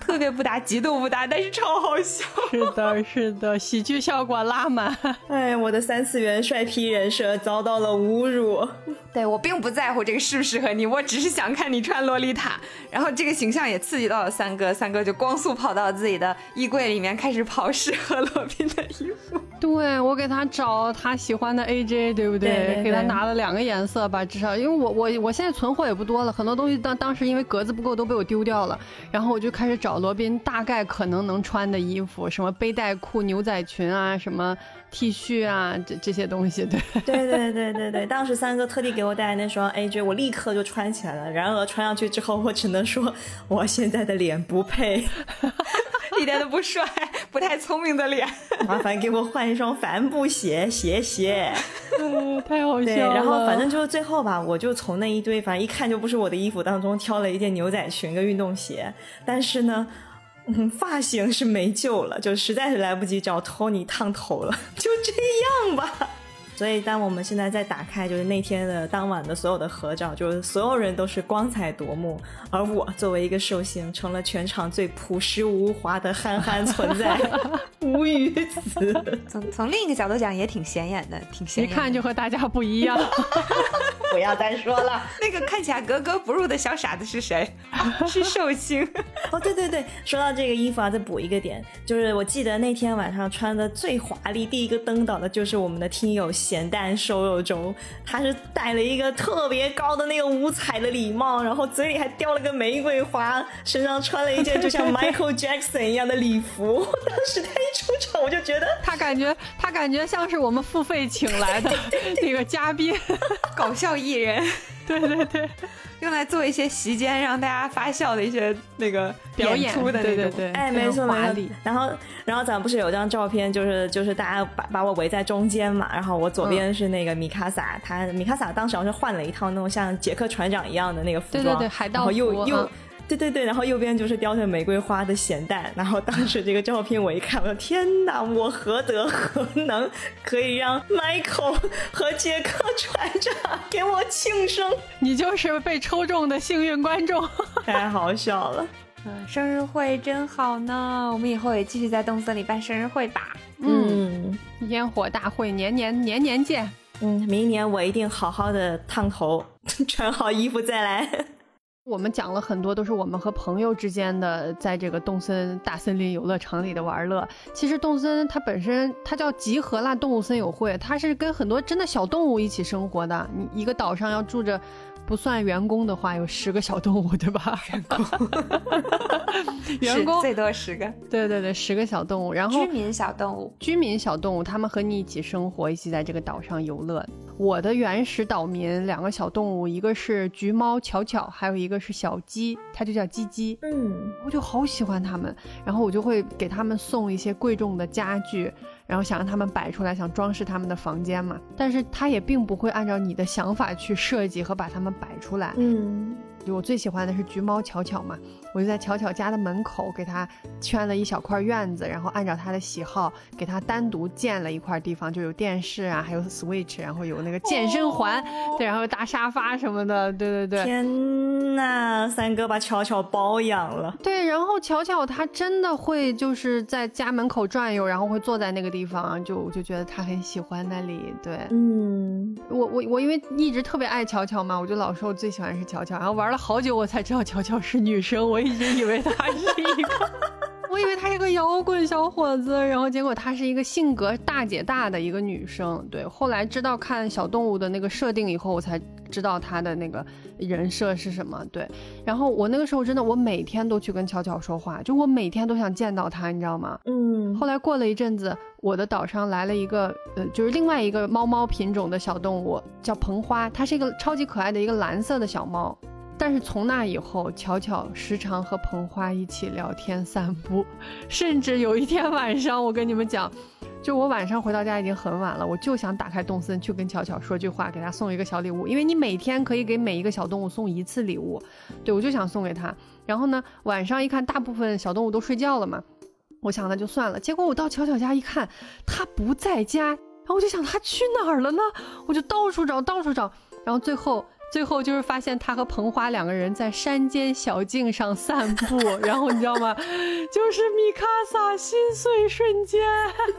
特别不搭，极度不搭，但是超好笑。是的，是的，喜剧效果拉满。哎，我的三次元帅批人设遭到了侮辱。对我并不在乎这个适不适合你，我只是想看你穿洛丽塔。然后这个形象也刺激到了三哥，三哥就光速跑到自己的衣柜里面开始跑适合罗宾的衣服。对我给他找他喜欢的 AJ。对不对？给他拿了两个颜色吧，至少因为我我我现在存货也不多了，很多东西当当时因为格子不够都被我丢掉了，然后我就开始找罗宾大概可能能穿的衣服，什么背带裤、牛仔裙啊，什么 T 恤啊，这这些东西。对对对对对对，*laughs* 当时三哥特地给我带来那双 AJ，我立刻就穿起来了。然而穿上去之后，我只能说我现在的脸不配。一点都不帅，不太聪明的脸。*laughs* 麻烦给我换一双帆布鞋，谢谢。太好笑了。然后反正就是最后吧，我就从那一堆反正一看就不是我的衣服当中挑了一件牛仔裙跟运动鞋。但是呢，嗯，发型是没救了，就实在是来不及找托尼烫头了，就这样吧。所以，当我们现在再打开，就是那天的当晚的所有的合照，就是所有人都是光彩夺目，而我作为一个寿星，成了全场最朴实无华的憨憨存在，*laughs* 无语死。从从另一个角度讲，也挺显眼的，挺显眼。一看就和大家不一样。不要再说了，那个看起来格格不入的小傻子是谁？是寿星。哦，对对对，说到这个衣服啊，再补一个点，就是我记得那天晚上穿的最华丽，第一个登岛的就是我们的听友。咸蛋瘦肉粥，他是戴了一个特别高的那个五彩的礼帽，然后嘴里还叼了个玫瑰花，身上穿了一件就像 *laughs* Michael Jackson 一样的礼服。当时他一出场，我就觉得他感觉他感觉像是我们付费请来的 *laughs* 那个嘉宾，*laughs* 搞笑艺人。对对对。*laughs* 用来做一些席间让大家发笑的一些那个表演出的那种，哎，没错没错。然后，然后咱不是有张照片，就是就是大家把把我围在中间嘛，然后我左边是那个米卡萨，他米卡萨当时好像是换了一套那种像杰克船长一样的那个服装，对对对，海盗服，又又。对对对，然后右边就是叼着玫瑰花的咸蛋，然后当时这个照片我一看，我的天哪，我何德何能可以让 Michael 和杰克船长给我庆生？*laughs* 你就是被抽中的幸运观众，太 *laughs* 好笑了。嗯，生日会真好呢，我们以后也继续在东森里办生日会吧。嗯，烟火大会年年年年见。嗯，明年我一定好好的烫头，*laughs* 穿好衣服再来。我们讲了很多，都是我们和朋友之间的，在这个动森大森林游乐场里的玩乐。其实动森它本身它叫集合啦动物森友会，它是跟很多真的小动物一起生活的。你一个岛上要住着。不算员工的话，有十个小动物，对吧？员工，*laughs* 员工最多十个。对对对，十个小动物。然后居民小动物，居民小动物，他们和你一起生活，一起在这个岛上游乐。我的原始岛民两个小动物，一个是橘猫巧巧，还有一个是小鸡，它就叫鸡鸡。嗯，我就好喜欢它们，然后我就会给他们送一些贵重的家具。然后想让他们摆出来，想装饰他们的房间嘛，但是他也并不会按照你的想法去设计和把它们摆出来。嗯，就我最喜欢的是橘猫巧巧嘛，我我就在巧巧家的门口给他圈了一小块院子，然后按照他的喜好给他单独建了一块地方，就有电视啊，还有 Switch，然后有那个健身环，对，然后大沙发什么的，对对对。天呐，三哥把巧巧包养了。对，然后巧巧他真的会就是在家门口转悠，然后会坐在那个地方，就我就觉得他很喜欢那里。对，嗯，我我我因为一直特别爱巧巧嘛，我就老说我最喜欢是巧巧，然后玩了好久我才知道巧巧是女生，我一直以为他是一个，*laughs* 我以为他是个摇滚小伙子，然后结果他是一个性格大姐大的一个女生。对，后来知道看小动物的那个设定以后，我才知道他的那个。人设是什么？对，然后我那个时候真的，我每天都去跟巧巧说话，就我每天都想见到他，你知道吗？嗯。后来过了一阵子，我的岛上来了一个，呃，就是另外一个猫猫品种的小动物，叫蓬花，它是一个超级可爱的一个蓝色的小猫。但是从那以后，巧巧时常和彭花一起聊天散步，甚至有一天晚上，我跟你们讲。就我晚上回到家已经很晚了，我就想打开动森去跟巧巧说句话，给她送一个小礼物，因为你每天可以给每一个小动物送一次礼物，对我就想送给她。然后呢，晚上一看大部分小动物都睡觉了嘛，我想那就算了。结果我到巧巧家一看，她不在家，然后我就想他去哪儿了呢？我就到处找，到处找，然后最后。最后就是发现他和彭花两个人在山间小径上散步，*laughs* 然后你知道吗？就是米卡萨心碎瞬间，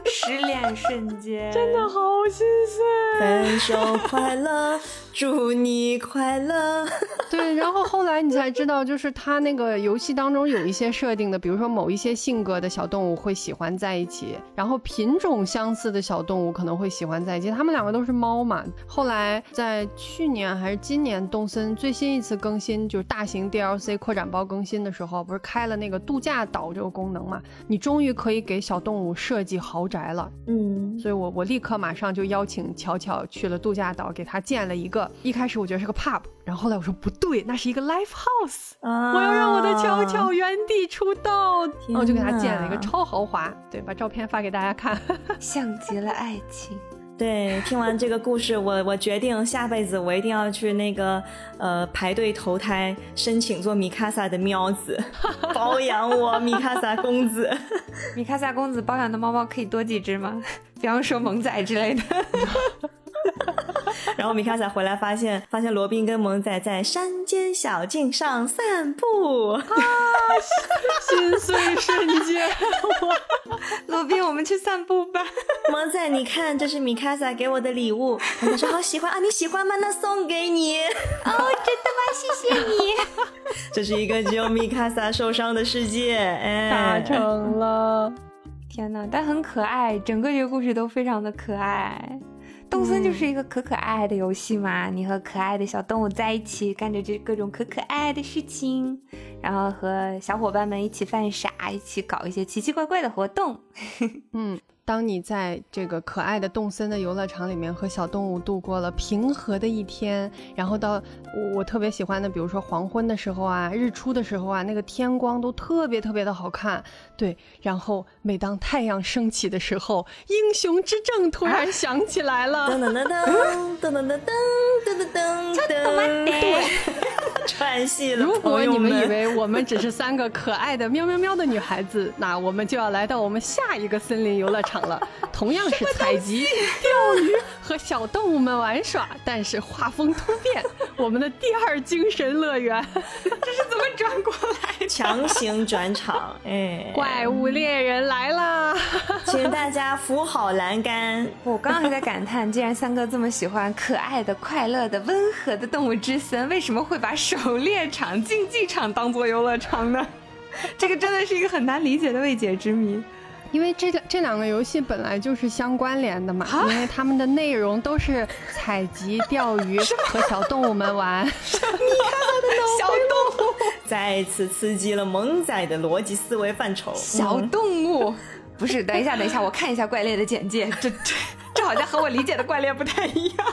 失恋瞬间，真的好心碎。分手快乐，祝你快乐。*laughs* 对，然后后来你才知道，就是他那个游戏当中有一些设定的，比如说某一些性格的小动物会喜欢在一起，然后品种相似的小动物可能会喜欢在一起。他们两个都是猫嘛。后来在去年还是今。今年动森最新一次更新就是大型 DLC 扩展包更新的时候，不是开了那个度假岛这个功能嘛？你终于可以给小动物设计豪宅了。嗯，所以我我立刻马上就邀请巧巧去了度假岛，给他建了一个。一开始我觉得是个 pub，然后后来我说不对，那是一个 live house，我要让我的巧巧原地出道。然后我就给他建了一个超豪华，对，把照片发给大家看，*laughs* 像极了爱情。对，听完这个故事，我我决定下辈子我一定要去那个呃排队投胎，申请做米卡萨的喵子，*laughs* 包养我米卡萨公子。米卡萨公子包养的猫猫可以多几只吗？*laughs* 比方说萌仔之类的。*laughs* *laughs* 然后米卡萨回来发现，发现罗宾跟萌仔在山间小径上散步，啊，心碎瞬间。*laughs* 罗宾，我们去散步吧。*laughs* 萌仔，你看，这是米卡萨给我的礼物。我说好喜欢啊，你喜欢吗？那送给你。哦，真的吗？谢谢你。这是一个只有米卡萨受伤的世界，哎，达成了。天哪，但很可爱，整个这个故事都非常的可爱。动森就是一个可可爱爱的游戏嘛，你和可爱的小动物在一起，干着这各种可可爱爱的事情，然后和小伙伴们一起犯傻，一起搞一些奇奇怪怪的活动，*laughs* 嗯。当你在这个可爱的动森的游乐场里面和小动物度过了平和的一天，然后到我特别喜欢的，比如说黄昏的时候啊，日出的时候啊，那个天光都特别特别的好看。对，然后每当太阳升起的时候，英雄之证突然响起来了。*laughs* 噔噔噔噔噔噔噔噔噔噔噔噔。串戏了。如果你们以为我们只是三个可爱的喵喵喵的女孩子，那我们就要来到我们下一个森林游乐场了。同样是采集、*laughs* 钓鱼和小动物们玩耍，但是画风突变，我们的第二精神乐园，*laughs* 这是怎么转过来？强行转场，哎，怪物猎人来啦！请大家扶好栏杆。*laughs* 我刚刚还在感叹，既然三哥这么喜欢可爱的、快乐的、温和的动物之森，为什么会把狩猎场、竞技场当做游乐场呢？这个真的是一个很难理解的未解之谜。因为这这两个游戏本来就是相关联的嘛，因为他们的内容都是采集、钓鱼 *laughs* 和小动物们玩。你看的小动物，再次刺激了萌仔的逻辑思维范畴。小动物，*laughs* 不是？等一下，等一下，我看一下怪猎的简介，这这这好像和我理解的怪猎不太一样。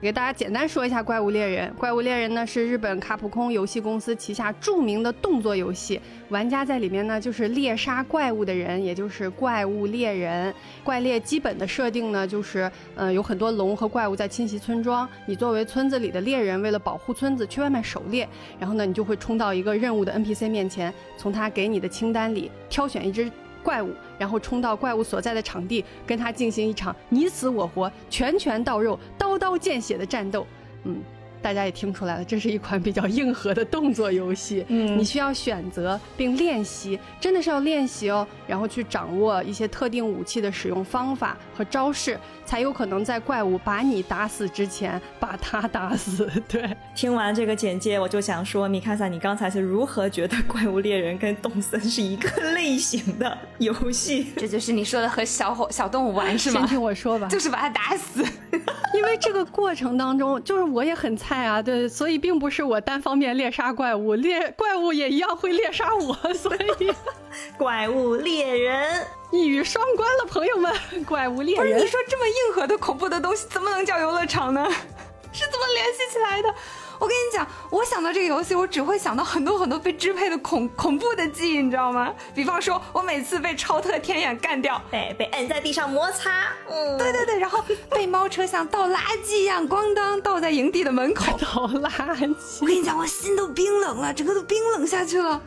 给大家简单说一下《怪物猎人》。《怪物猎人》呢是日本卡普空游戏公司旗下著名的动作游戏，玩家在里面呢就是猎杀怪物的人，也就是怪物猎人。怪猎基本的设定呢就是，嗯，有很多龙和怪物在侵袭村庄，你作为村子里的猎人，为了保护村子去外面狩猎，然后呢你就会冲到一个任务的 NPC 面前，从他给你的清单里挑选一只。怪物，然后冲到怪物所在的场地，跟他进行一场你死我活、拳拳到肉、刀刀见血的战斗。嗯。大家也听出来了，这是一款比较硬核的动作游戏。嗯，你需要选择并练习，真的是要练习哦，然后去掌握一些特定武器的使用方法和招式，才有可能在怪物把你打死之前把他打死。*laughs* 对，听完这个简介，我就想说，米卡萨，你刚才是如何觉得《怪物猎人》跟动森是一个类型的游戏？这就是你说的和小伙小动物玩是吗？先听我说吧，*laughs* 就是把它打死。因为这个过程当中，就是我也很菜啊，对，所以并不是我单方面猎杀怪物，猎怪物也一样会猎杀我，所以 *laughs* 怪物猎人一语双关了，朋友们，怪物猎人。不是你说这么硬核的恐怖的东西，怎么能叫游乐场呢？*laughs* 是怎么联系起来的？我跟你讲，我想到这个游戏，我只会想到很多很多被支配的恐恐怖的记忆，你知道吗？比方说，我每次被超特天眼干掉，*laughs* 对，被摁在地上摩擦，嗯，对对对，然后被猫车像倒垃圾一样咣当倒在营地的门口 *laughs* 倒垃圾。我跟你讲，我心都冰冷了，整个都冰冷下去了。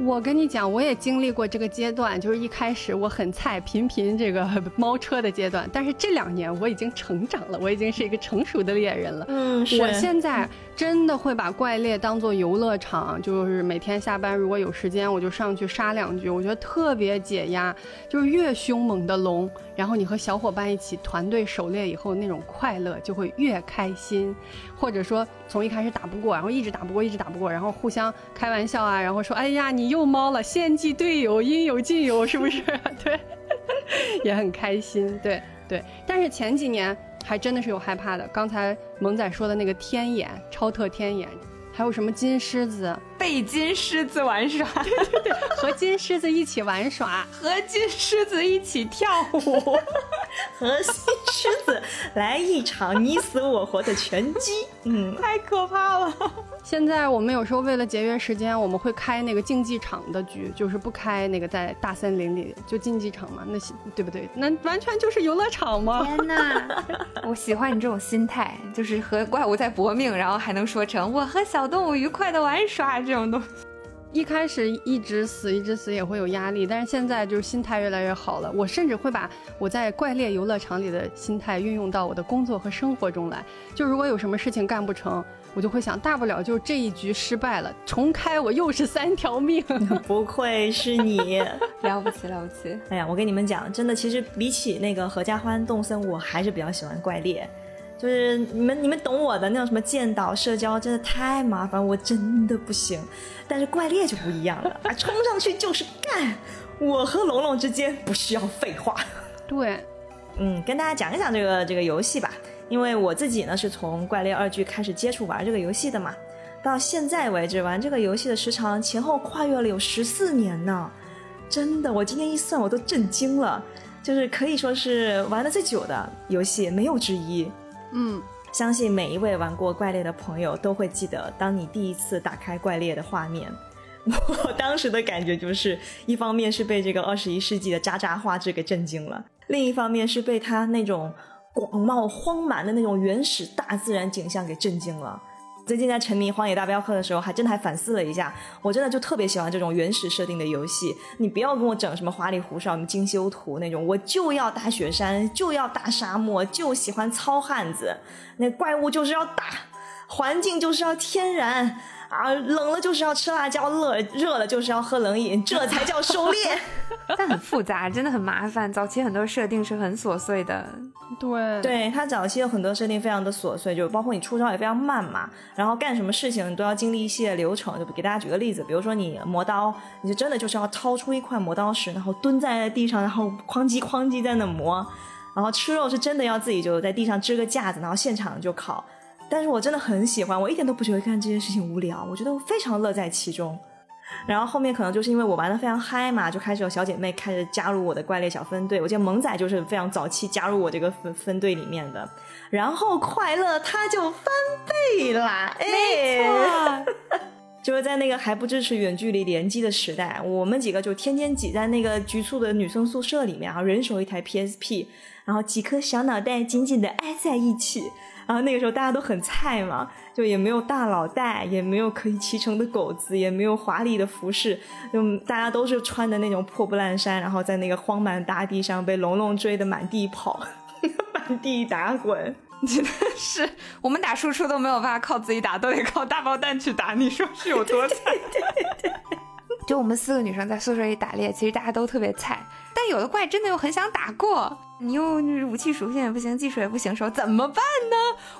我跟你讲，我也经历过这个阶段，就是一开始我很菜，频频这个猫车的阶段。但是这两年我已经成长了，我已经是一个成熟的猎人了。嗯，是。我现在真的会把怪猎当做游乐场，就是每天下班如果有时间，我就上去杀两局，我觉得特别解压。就是越凶猛的龙，然后你和小伙伴一起团队狩猎以后那种快乐就会越开心。或者说从一开始打不过，然后一直打不过，一直打不过，然后互相开玩笑啊，然后说：“哎呀，你又猫了，献祭队友，应有尽有，是不是？”对，也很开心。对对，但是前几年还真的是有害怕的。刚才萌仔说的那个天眼，超特天眼。还有什么金狮子？被金狮子玩耍，对对对，和金狮子一起玩耍，和金狮子一起跳舞，*laughs* 和金狮子来一场你死我活的拳击，嗯，太可怕了。现在我们有时候为了节约时间，我们会开那个竞技场的局，就是不开那个在大森林里就竞技场嘛，那对不对？那完全就是游乐场吗？天哪！我喜欢你这种心态，就是和怪物在搏命，然后还能说成我和小动物愉快的玩耍这种东西。一开始一直死一直死也会有压力，但是现在就是心态越来越好了。我甚至会把我在怪猎游乐场里的心态运用到我的工作和生活中来。就如果有什么事情干不成。我就会想，大不了就这一局失败了，重开我又是三条命。*laughs* 不愧是你，了不起了不起！哎呀，我跟你们讲，真的，其实比起那个合家欢、动森，我还是比较喜欢怪猎。就是你们你们懂我的那种什么建岛社交，真的太麻烦，我真的不行。但是怪猎就不一样了，啊，冲上去就是干，我和龙龙之间不需要废话。对，嗯，跟大家讲一讲这个这个游戏吧。因为我自己呢是从《怪猎二剧》开始接触玩这个游戏的嘛，到现在为止玩这个游戏的时长前后跨越了有十四年呢，真的，我今天一算我都震惊了，就是可以说是玩的最久的游戏没有之一。嗯，相信每一位玩过怪猎的朋友都会记得，当你第一次打开怪猎的画面，*laughs* 我当时的感觉就是，一方面是被这个二十一世纪的渣渣画质给震惊了，另一方面是被它那种。广袤荒蛮的那种原始大自然景象给震惊了。最近在沉迷《荒野大镖客》的时候，还真的还反思了一下，我真的就特别喜欢这种原始设定的游戏。你不要跟我整什么花里胡哨、什么精修图那种，我就要大雪山，就要大沙漠，就喜欢糙汉子。那怪物就是要大，环境就是要天然。啊，冷了就是要吃辣椒，热热了就是要喝冷饮，这才叫狩猎。*laughs* 但很复杂，真的很麻烦。早期很多设定是很琐碎的。对，对，它早期有很多设定非常的琐碎，就包括你出招也非常慢嘛，然后干什么事情都要经历一系列流程。就给大家举个例子，比如说你磨刀，你就真的就是要掏出一块磨刀石，然后蹲在地上，然后哐叽哐叽在那磨。然后吃肉是真的要自己就在地上支个架子，然后现场就烤。但是我真的很喜欢，我一点都不觉得干这件事情无聊，我觉得我非常乐在其中。然后后面可能就是因为我玩的非常嗨嘛，就开始有小姐妹开始加入我的怪猎小分队。我记得萌仔就是非常早期加入我这个分分队里面的。然后快乐他就翻倍啦，没错，就是在那个还不支持远距离联机的时代，我们几个就天天挤在那个局促的女生宿舍里面，然后人手一台 PSP，然后几颗小脑袋紧紧的挨在一起。然后那个时候大家都很菜嘛，就也没有大脑袋，也没有可以骑乘的狗子，也没有华丽的服饰，就大家都是穿的那种破布烂衫，然后在那个荒蛮大地上被龙龙追的满地跑，*laughs* 满地打滚，真 *laughs* 的是我们打输出都没有办法靠自己打，都得靠大爆弹去打，你说是有多惨？*laughs* 就我们四个女生在宿舍里打猎，其实大家都特别菜，但有的怪真的又很想打过。你又武器属性也不行，技术也不行，说怎么办呢？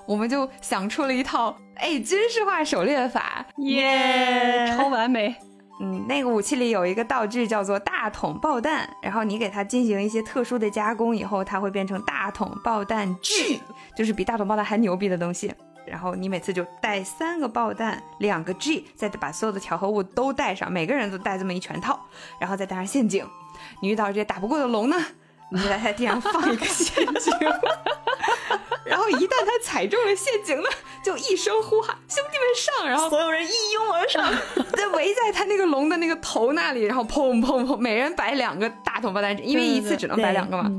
我们就想出了一套，哎，军事化狩猎法，耶，超完美。嗯，那个武器里有一个道具叫做大桶爆弹，然后你给它进行一些特殊的加工以后，它会变成大桶爆弹 G，就是比大桶爆弹还牛逼的东西。然后你每次就带三个爆弹，两个 G，再把所有的调和物都带上，每个人都带这么一全套，然后再带上陷阱。你遇到这些打不过的龙呢？你就在它地上放一个 *laughs* 陷阱，然后一旦他踩中了陷阱呢，就一声呼喊：“兄弟们上！”然后所有人一拥而上，*laughs* 在围在他那个龙的那个头那里，然后砰砰砰，每人摆两个大桶爆弹，因为一次只能摆两个嘛。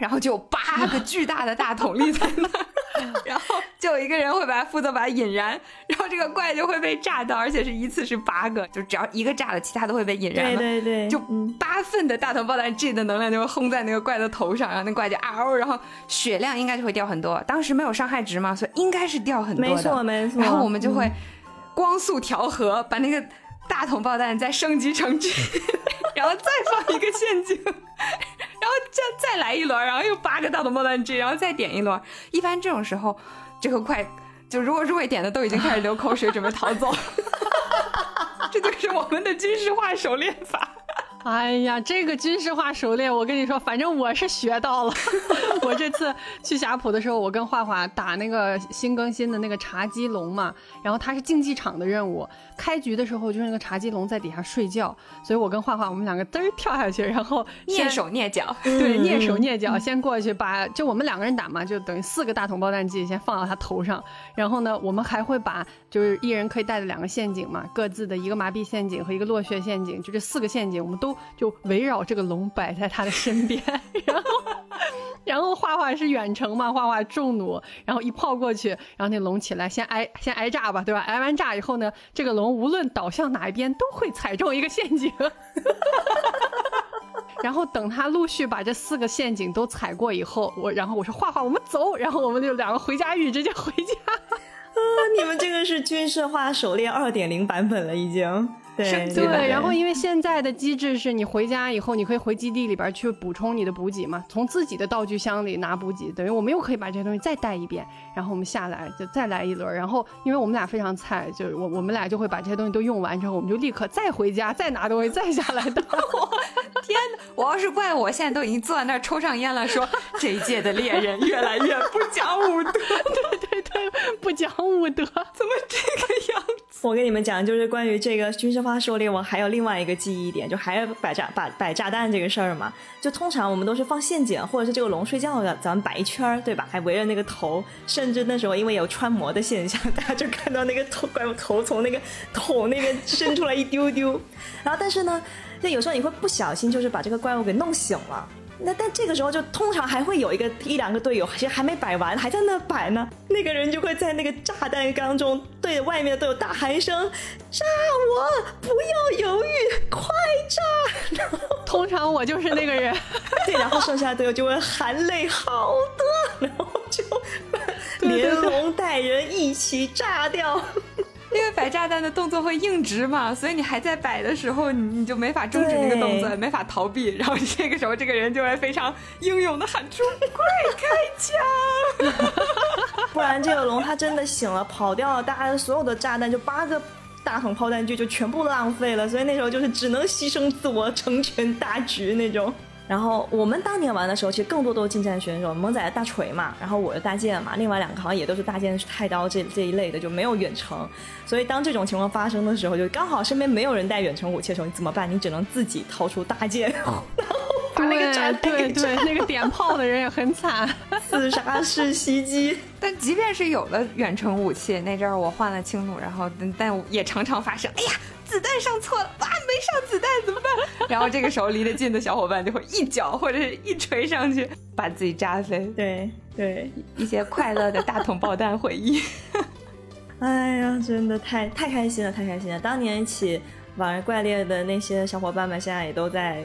然后就有八个巨大的大桶立在那儿，*laughs* 然后就有一个人会把负责把它引燃，然后这个怪就会被炸到，而且是一次是八个，就只要一个炸了，其他都会被引燃了。对对对，就八份的大桶爆弹 G 的能量就会轰在那个怪的头上，然后那怪就嗷，然后血量应该就会掉很多。当时没有伤害值嘛，所以应该是掉很多的。没错没错。然后我们就会光速调和，把那个大桶爆弹再升级成 G，*laughs* 然后再放一个陷阱。*laughs* 然后再再来一轮，然后又八个大桶爆弹 G，然后再点一轮。一般这种时候，这个快就如果入位点的都已经开始流口水，准备逃走。*laughs* 这就是我们的军事化手练法。哎呀，这个军事化狩猎，我跟你说，反正我是学到了。*laughs* 我这次去霞浦的时候，我跟画画打那个新更新的那个茶几龙嘛，然后它是竞技场的任务。开局的时候就是那个茶几龙在底下睡觉，所以我跟画画我们两个嘚儿跳下去，然后蹑手蹑脚，对，蹑手蹑脚先过去把就我们两个人打嘛，就等于四个大桶爆弹剂先放到他头上，然后呢，我们还会把就是一人可以带的两个陷阱嘛，各自的一个麻痹陷阱和一个落穴陷阱，就这四个陷阱我们都就围绕这个龙摆在他的身边，*laughs* 然后。*laughs* 然后画画是远程嘛，画画重弩，然后一炮过去，然后那龙起来先挨先挨炸吧，对吧？挨完炸以后呢，这个龙无论倒向哪一边都会踩中一个陷阱，*laughs* 然后等他陆续把这四个陷阱都踩过以后，我然后我说画画我们走，然后我们就两个回家狱直接回家。啊，你们这个是军事化狩猎二点零版本了已经。对对，然后因为现在的机制是你回家以后，你可以回基地里边去补充你的补给嘛，从自己的道具箱里拿补给，等于我们又可以把这些东西再带一遍，然后我们下来就再来一轮，然后因为我们俩非常菜，就是我我们俩就会把这些东西都用完之后，我们就立刻再回家再拿东西再下来的。*laughs* 天哪！我要是怪我，现在都已经坐在那儿抽上烟了，说这一届的猎人越来越不讲武德，对对对，*laughs* 不讲武德，怎么这个样子？*laughs* 我跟你们讲，就是关于这个军事化狩猎，我还有另外一个记忆点，就还要摆炸、摆摆炸弹这个事儿嘛。就通常我们都是放陷阱，或者是这个龙睡觉的，咱们摆一圈儿，对吧？还围着那个头，甚至那时候因为有穿模的现象，大家就看到那个头怪物头从那个桶那边伸出来一丢丢。然后但是呢，就有时候你会不小心就是把这个怪物给弄醒了。那但这个时候就通常还会有一个一两个队友，其实还没摆完，还在那摆呢。那个人就会在那个炸弹缸中对着外面的队友大喊一声：“炸我！不要犹豫，快炸！” *laughs* 然后通常我就是那个人，*laughs* 对，然后剩下的队友就会含泪好的，然后就连龙带人一起炸掉。因为摆炸弹的动作会硬直嘛，所以你还在摆的时候，你你就没法终止那个动作，没法逃避。然后这个时候，这个人就会非常英勇的喊出“快开枪 *laughs* ”，不然这个龙他真的醒了，跑掉了，大家所有的炸弹就八个大桶炮弹就就全部浪费了。所以那时候就是只能牺牲自我，成全大局那种。然后我们当年玩的时候，其实更多都是近战选手，萌仔的大锤嘛，然后我的大剑嘛，另外两个好像也都是大剑、太刀这这一类的，就没有远程。所以当这种情况发生的时候，就刚好身边没有人带远程武器的时候，你怎么办？你只能自己掏出大剑，然后把那个炸对对，那个点炮的人也很惨，*laughs* 自杀式袭击。但即便是有了远程武器，那阵儿我换了轻弩，然后但也常常发生，哎呀。子弹上错了，哇，没上子弹怎么办？*laughs* 然后这个时候离得近的小伙伴就会一脚或者是一锤上去，把自己炸飞。对对，一些快乐的大桶爆弹回忆。*laughs* 哎呀，真的太太开心了，太开心了！当年一起玩怪猎的那些小伙伴们，现在也都在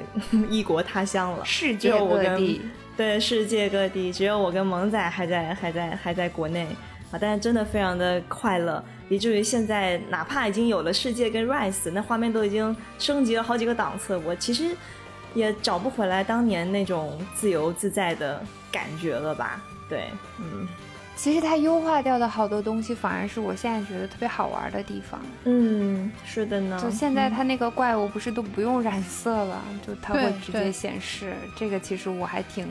异国他乡了，*laughs* 世界各地。对，世界各地，只有我跟萌仔还在还在还在国内啊！但是真的非常的快乐。以至于现在，哪怕已经有了世界跟 Rise，那画面都已经升级了好几个档次，我其实也找不回来当年那种自由自在的感觉了吧？对，嗯，其实它优化掉的好多东西，反而是我现在觉得特别好玩的地方。嗯，是的呢。就现在它那个怪物不是都不用染色了，就它会直接显示。这个其实我还挺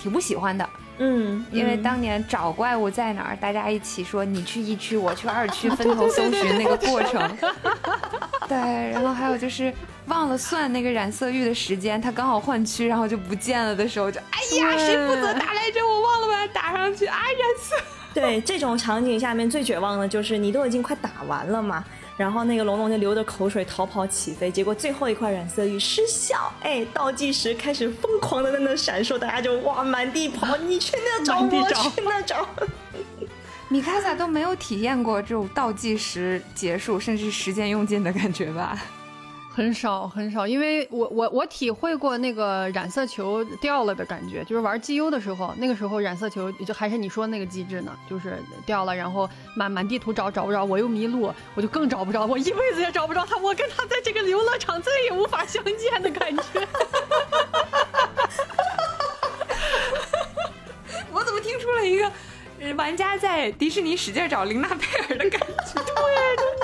挺不喜欢的。嗯，因为当年找怪物在哪儿，大家一起说你去一区，我去二区，分头搜寻那个过程。*laughs* 对，然后还有就是忘了算那个染色玉的时间，他刚好换区，然后就不见了的时候，就哎呀，谁负责打来着？我忘了把它打上去啊！染色。对，这种场景下面最绝望的就是你都已经快打完了嘛。然后那个龙龙就流着口水逃跑起飞，结果最后一块染色玉失效，哎，倒计时开始疯狂的在那闪烁，大家就哇满地跑，*laughs* 你去那找，我去那找。*laughs* 米卡萨都没有体验过这种倒计时结束，甚至时间用尽的感觉吧？很少很少，因为我我我体会过那个染色球掉了的感觉，就是玩 G U 的时候，那个时候染色球就还是你说那个机制呢，就是掉了，然后满满地图找找不着，我又迷路，我就更找不着，我一辈子也找不着他，我跟他在这个游乐场再也无法相见的感觉。我怎么听出了一个玩家在迪士尼使劲找琳娜贝尔的感觉？对，就你在哪？你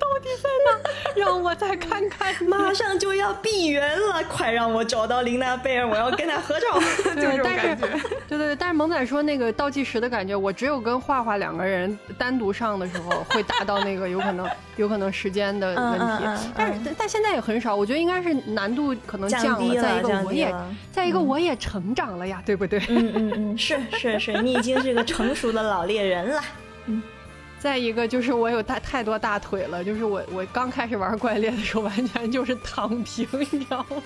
到底在哪？让我再看看。马上就要闭园了，快让我找到琳娜贝尔，我要跟她合照。*laughs* 对，但是，对对对，但是萌仔说那个倒计时的感觉，我只有跟画画两个人单独上的时候会达到那个有可能 *laughs* 有可能时间的问题。但是但现在也很少，我觉得应该是难度可能降了。再一个我也再一个我也成长了呀，对不对？嗯嗯嗯，是是是，你已经是个成熟的老猎人了。嗯。再一个就是我有大太多大腿了，就是我我刚开始玩怪猎的时候，完全就是躺平，你知道吗？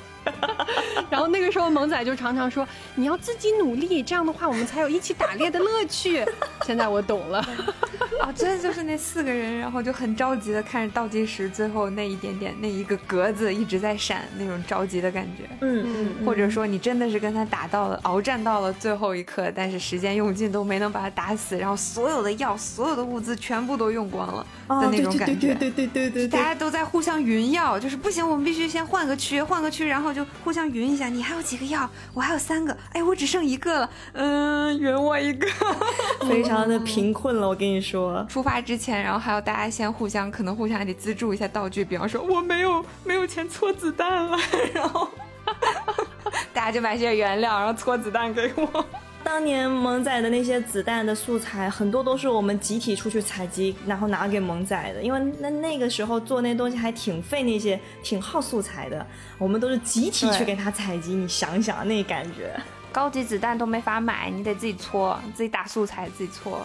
然后那个时候萌仔就常常说你要自己努力，这样的话我们才有一起打猎的乐趣。现在我懂了，啊，*laughs* 真的就是那四个人，然后就很着急的看着倒计时，最后那一点点那一个格子一直在闪，那种着急的感觉。嗯嗯，或者说你真的是跟他打到了，鏖战到了最后一刻，但是时间用尽都没能把他打死，然后所有的药、所有的物资全部都用光了的那种感觉。对对对对对对，大家都在互相匀药，就是不行，我们必须先换个区，换个区，然后。就互相匀一下，你还有几个药，我还有三个，哎，我只剩一个了，*laughs* 嗯，匀我一个，*laughs* 非常的贫困了，我跟你说。出发之前，然后还要大家先互相，可能互相还得资助一下道具，比方说我没有没有钱搓子弹了，然后大家就买些原料，然后搓子弹给我。当年萌仔的那些子弹的素材，很多都是我们集体出去采集，然后拿给萌仔的。因为那那个时候做那东西还挺费那些，挺耗素材的。我们都是集体去给他采集，你想想那感觉。高级子弹都没法买，你得自己搓，自己打素材，自己搓。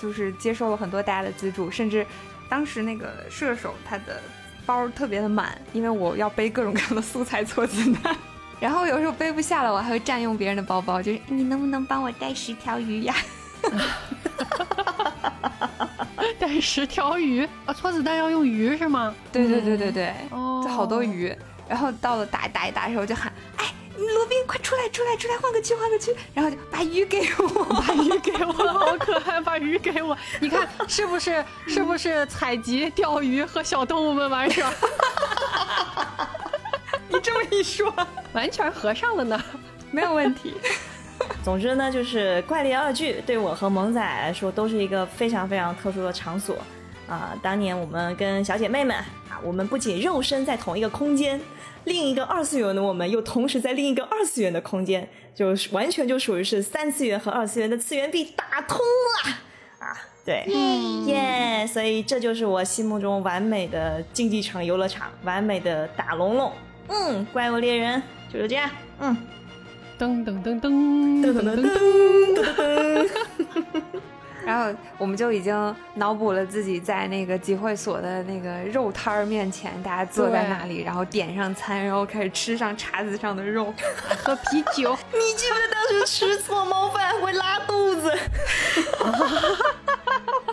就是接受了很多大家的资助，甚至当时那个射手他的包特别的满，因为我要背各种各样的素材搓子弹。然后有时候背不下了，我还会占用别人的包包，就是你能不能帮我带十条鱼呀？带十条鱼 *laughs* 啊！搓子弹要用鱼是吗？对对对对对，哦，好多鱼。然后到了打打一打的时候，就喊：“哎，罗宾，快出来出来出来，换个区换个区！”然后就把鱼给我，*laughs* 把鱼给我，好可爱，把鱼给我。*laughs* 你看是不是是不是采集、钓鱼和小动物们玩耍？你这么一说，完全合上了呢，*laughs* 没有问题。*laughs* 总之呢，就是怪力二剧对我和萌仔来说都是一个非常非常特殊的场所。啊，当年我们跟小姐妹们啊，我们不仅肉身在同一个空间，另一个二次元的我们又同时在另一个二次元的空间，就是完全就属于是三次元和二次元的次元壁打通了啊！对，耶！所以这就是我心目中完美的竞技场游乐场，完美的打龙龙。嗯，怪物猎人就是这样。嗯，噔噔噔噔噔噔噔噔。*laughs* 然后我们就已经脑补了自己在那个集会所的那个肉摊儿面前，大家坐在那里，然后点上餐，然后开始吃上叉子上的肉，喝啤酒。*laughs* 你记得当时吃错猫饭会拉肚子？*laughs*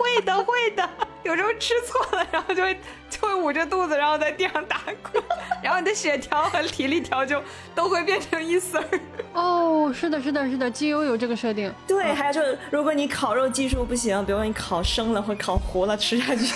会的，会的。有时候吃错了，然后就会就会捂着肚子，然后在地上打滚，然后你的血条和体力条就都会变成一丝儿。*laughs* 哦，是的，是的，是的，机油有这个设定。对，还有就是，如果你烤肉技术不行，比如说你烤生了或烤糊了，吃下去。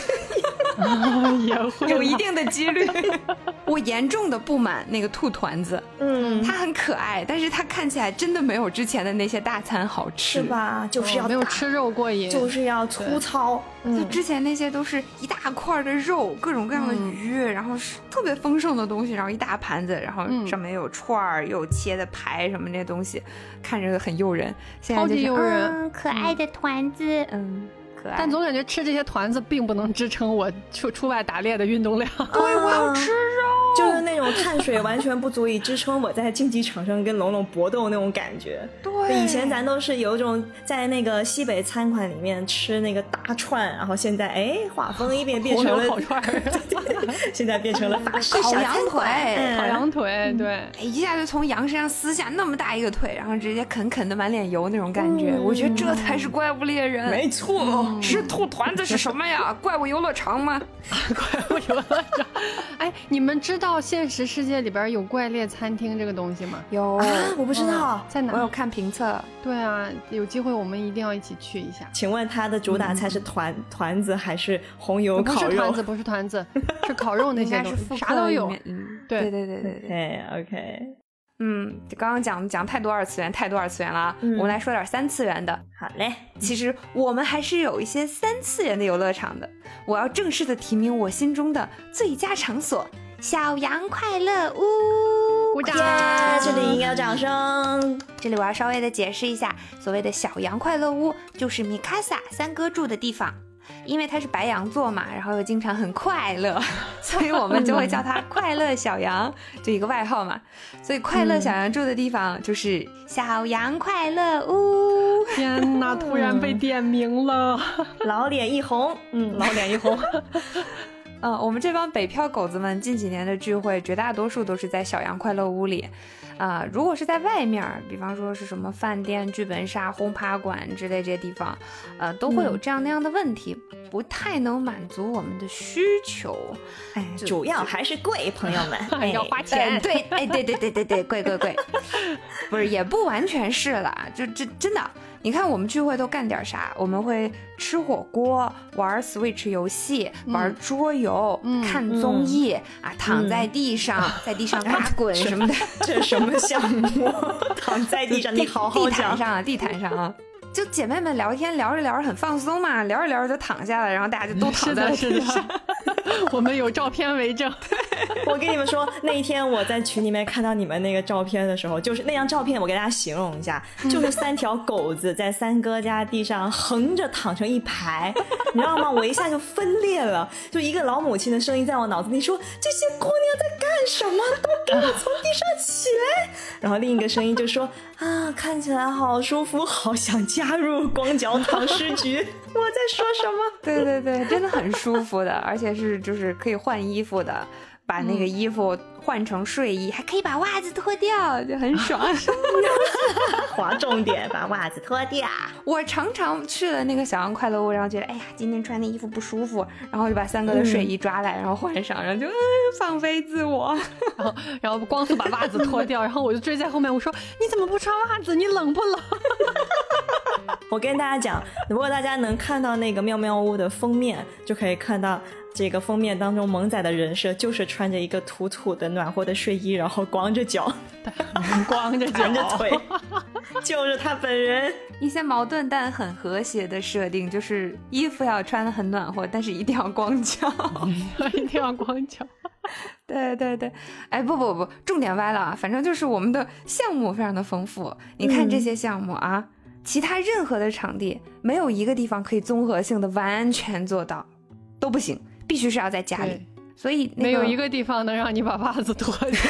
也会有一定的几率。*laughs* 我严重的不满那个兔团子，嗯，它很可爱，但是它看起来真的没有之前的那些大餐好吃，是吧？就是要没有吃肉过瘾，就是要粗糙。就之前那些都是一大块的肉，各种各样的鱼，然后是特别丰盛的东西，然后一大盘子，然后上面有串儿，又有切的排什么那些东西，看着很诱人。超级诱人，可爱的团子，嗯。但总感觉吃这些团子并不能支撑我出出外打猎的运动量。对，我要吃水 *laughs* 完全不足以支撑我在竞技场上跟龙龙搏斗那种感觉。对，以前咱都是有一种在那个西北餐馆里面吃那个大串，然后现在哎画风一变变成了烤串，*laughs* 现在变成了法式烤羊腿，烤羊腿，对，一下就从羊身上撕下那么大一个腿，然后直接啃啃的满脸油那种感觉，我觉得这才是怪物猎人，没错。吃兔团子是什么呀？怪物游乐场吗？*laughs* 怪物游乐场。哎，你们知道现实世界里边有怪猎餐厅这个东西吗？有啊，我不知道在哪。我有看评测。对啊，有机会我们一定要一起去一下。请问它的主打菜是团团子还是红油烤肉？不是团子，不是团子，*laughs* 是烤肉那些东西，啥都有。嗯，对对对对对。OK。嗯，刚刚讲讲太多二次元，太多二次元了。我们来说点三次元的。好嘞，其实我们还是有一些三次元的游乐场的。我要正式的提名我心中的最佳场所——小羊快乐屋。鼓掌！这里应该有掌声。这里我要稍微的解释一下，所谓的小羊快乐屋，就是米卡萨三哥住的地方。因为他是白羊座嘛，然后又经常很快乐，*laughs* 所以我们就会叫他快乐小羊，就一个外号嘛。所以快乐小羊住的地方就是小羊快乐屋。天哪，突然被点名了，*laughs* 老脸一红，嗯，老脸一红。*laughs* 嗯，我们这帮北漂狗子们近几年的聚会，绝大多数都是在小羊快乐屋里。啊，如果是在外面，比方说是什么饭店、剧本杀、轰趴馆之类这些地方，呃，都会有这样那样的问题，不太能满足我们的需求。哎，主要还是贵，朋友们 *laughs* 要花钱。对，哎，对对对对对，贵贵贵，*laughs* 不是也不完全是啦，就这真的。你看我们聚会都干点啥？我们会吃火锅、玩 Switch 游戏、玩桌游、看综艺啊，躺在地上，在地上 *laughs* 打滚什么的。*laughs* 这是什么项目？*laughs* 躺在地上，你好好讲。地毯上啊，地毯上啊。就姐妹们聊天，聊着聊着很放松嘛，聊着聊着就躺下了，然后大家就都躺在了地上。我们有照片为证。*laughs* 我跟你们说，那一天我在群里面看到你们那个照片的时候，就是那张照片，我给大家形容一下，*laughs* 就是三条狗子在三哥家地上横着躺成一排，你知道吗？我一下就分裂了，就一个老母亲的声音在我脑子里说：“这些姑娘在干什么？都给我从地上起来！”然后另一个声音就说：“啊，看起来好舒服，好想加入光脚躺尸局。*laughs* ”我在说什么？对对对，真的很舒服的，而且是就是可以换衣服的。把那个衣服换成睡衣，还可以把袜子脱掉，就很爽。*laughs* 划重点，把袜子脱掉。我常常去了那个小羊快乐屋，然后觉得，哎呀，今天穿的衣服不舒服，然后就把三哥的睡衣抓来，然后换上，然后就嗯放飞自我。然后，*laughs* 然后光速把袜子脱掉，然后我就追在后面，我说你怎么不穿袜子？你冷不冷？*laughs* 我跟大家讲，如果大家能看到那个妙妙屋的封面，就可以看到。这个封面当中，萌仔的人设就是穿着一个土土的暖和的睡衣，然后光着脚，*laughs* 光着 *laughs* 着腿。*laughs* 就是他本人。一些矛盾但很和谐的设定，就是衣服要穿的很暖和，但是一定要光脚，一定要光脚。对对对，哎，不不不，重点歪了啊！反正就是我们的项目非常的丰富。你看这些项目啊，其他任何的场地没有一个地方可以综合性的完全做到，都不行，必须是要在家里。所以没有一个地方能让你把袜子脱掉。*laughs*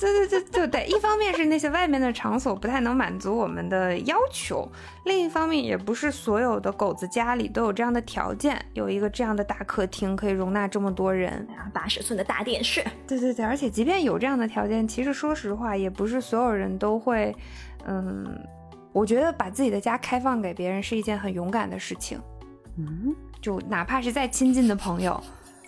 对对对对对，一方面是那些外面的场所不太能满足我们的要求，另一方面也不是所有的狗子家里都有这样的条件，有一个这样的大客厅可以容纳这么多人，八十寸的大电视。对对对，而且即便有这样的条件，其实说实话，也不是所有人都会，嗯，我觉得把自己的家开放给别人是一件很勇敢的事情，嗯，就哪怕是再亲近的朋友。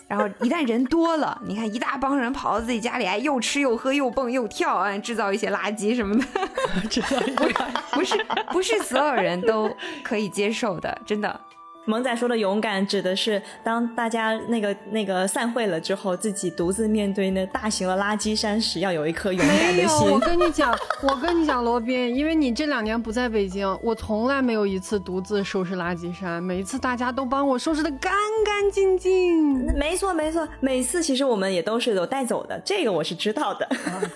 然后一旦人多了，你看一大帮人跑到自己家里，哎，又吃又喝又蹦又跳，啊，制造一些垃圾什么的，制造一些垃圾，*laughs* 不是不是所有人都可以接受的，真的。萌仔说的勇敢，指的是当大家那个那个散会了之后，自己独自面对那大型的垃圾山时，要有一颗勇敢的心。我跟你讲，我跟你讲，罗宾，因为你这两年不在北京，我从来没有一次独自收拾垃圾山，每一次大家都帮我收拾的干干净净。没错没错，每次其实我们也都是有带走的，这个我是知道的。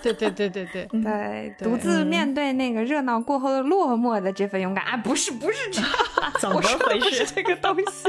对对对对对对，独自面对那个热闹过后的落寞的这份勇敢啊，不是不是这，怎么回事？*laughs* 这个。东西，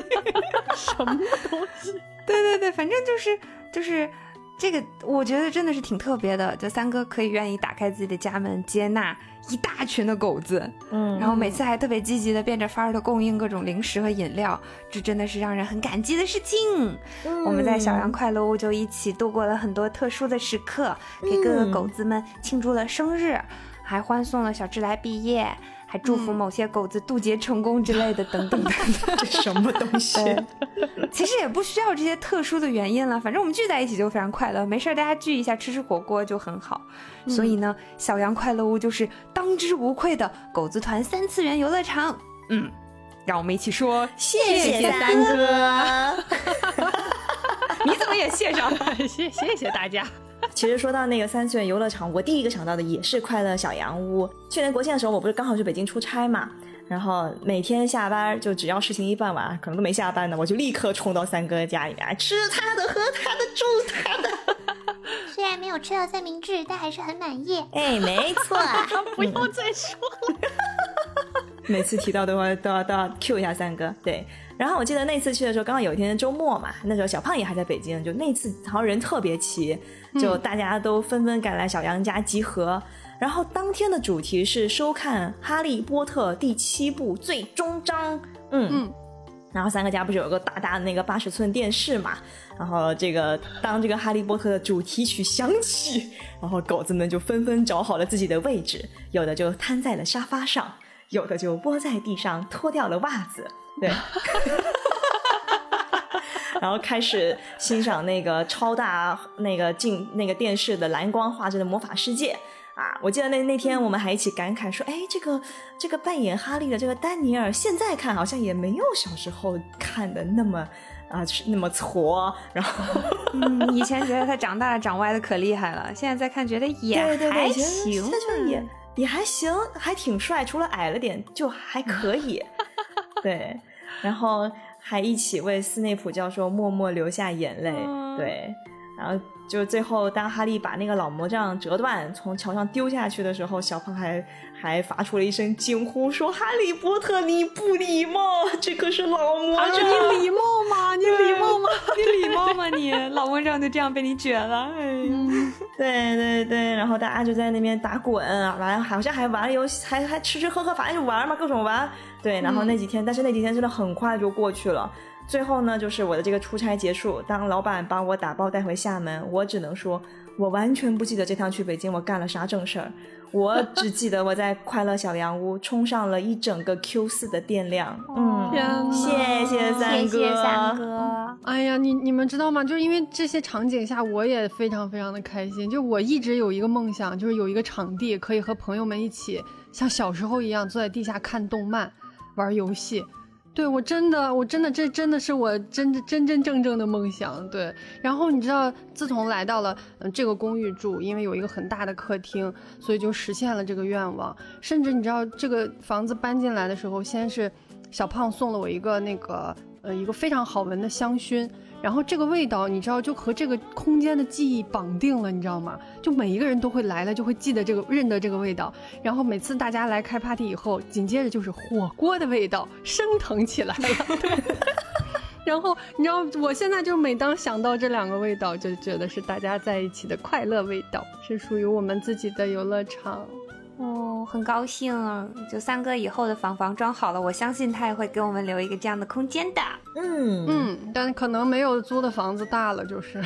什么东西？对对对，反正就是就是这个，我觉得真的是挺特别的。就三哥可以愿意打开自己的家门，接纳一大群的狗子，嗯，然后每次还特别积极的变着法儿的供应各种零食和饮料，这真的是让人很感激的事情。我们在小羊快乐屋就一起度过了很多特殊的时刻，给各个狗子们庆祝了生日，还欢送了小智来毕业。还祝福某些狗子渡劫成功之类的，等等等等，这什么东西？其实也不需要这些特殊的原因了，反正我们聚在一起就非常快乐。没事儿，大家聚一下，吃吃火锅就很好。所以呢，小羊快乐屋就是当之无愧的狗子团三次元游乐场。嗯，让我们一起说谢谢三哥。*laughs* 你怎么也谢上了？*laughs* 谢谢谢大家。*laughs* 其实说到那个三次元游乐场，我第一个想到的也是快乐小洋屋。去年国庆的时候，我不是刚好去北京出差嘛，然后每天下班就只要事情一办完，可能都没下班呢，我就立刻冲到三哥家里面吃他的、喝他的、住他的。*laughs* 虽然没有吃到三明治，但还是很满意。哎，没错，*laughs* 不要再说了。每次提到的话都要都要 Q 一下三哥，对。然后我记得那次去的时候，刚好有一天周末嘛，那时候小胖也还在北京，就那次好像人特别齐，就大家都纷纷赶来小杨家集合。然后当天的主题是收看《哈利波特》第七部最终章，嗯嗯。然后三个家不是有个大大的那个八十寸电视嘛？然后这个当这个《哈利波特》的主题曲响起，然后狗子们就纷纷找好了自己的位置，有的就瘫在了沙发上，有的就窝在地上脱掉了袜子。对，*laughs* 然后开始欣赏那个超大那个镜那个电视的蓝光画质的魔法世界啊！我记得那那天我们还一起感慨说，哎，这个这个扮演哈利的这个丹尼尔，现在看好像也没有小时候看的那么啊那么挫。然后，嗯，以前觉得他长大了长歪的可厉害了，现在再看觉得也还行，也还行，还挺帅，除了矮了点就还可以。*laughs* 对，然后还一起为斯内普教授默默流下眼泪。对，然后就最后当哈利把那个老魔杖折断从桥上丢下去的时候，小胖还还发出了一声惊呼，说：“哈利波特，你不礼貌，这可是老魔杖，你礼貌吗？你礼貌吗？*laughs* 你礼貌吗？你老魔杖就这样被你卷了。”哎，*laughs* 对对对，然后大家就在那边打滚，完了好像还玩游戏，还还吃吃喝喝，反正就玩嘛，各种玩。对，然后那几天，但是那几天真的很快就过去了。最后呢，就是我的这个出差结束，当老板把我打包带回厦门，我只能说，我完全不记得这趟去北京我干了啥正事儿，我只记得我在快乐小洋屋充上了一整个 Q 四的电量。嗯，谢谢三哥，谢谢三哥。哎呀，你你们知道吗？就是因为这些场景下，我也非常非常的开心。就我一直有一个梦想，就是有一个场地可以和朋友们一起像小时候一样坐在地下看动漫。玩游戏，对我真的，我真的，这真的是我真真真正正的梦想。对，然后你知道，自从来到了嗯这个公寓住，因为有一个很大的客厅，所以就实现了这个愿望。甚至你知道，这个房子搬进来的时候，先是小胖送了我一个那个呃一个非常好闻的香薰。然后这个味道，你知道，就和这个空间的记忆绑定了，你知道吗？就每一个人都会来了，就会记得这个，认得这个味道。然后每次大家来开 party 以后，紧接着就是火锅的味道升腾起来了。*laughs* 然后你知道，我现在就每当想到这两个味道，就觉得是大家在一起的快乐味道，是属于我们自己的游乐场。哦，很高兴，就三哥以后的房房装好了，我相信他也会给我们留一个这样的空间的。嗯嗯，但可能没有租的房子大了，就是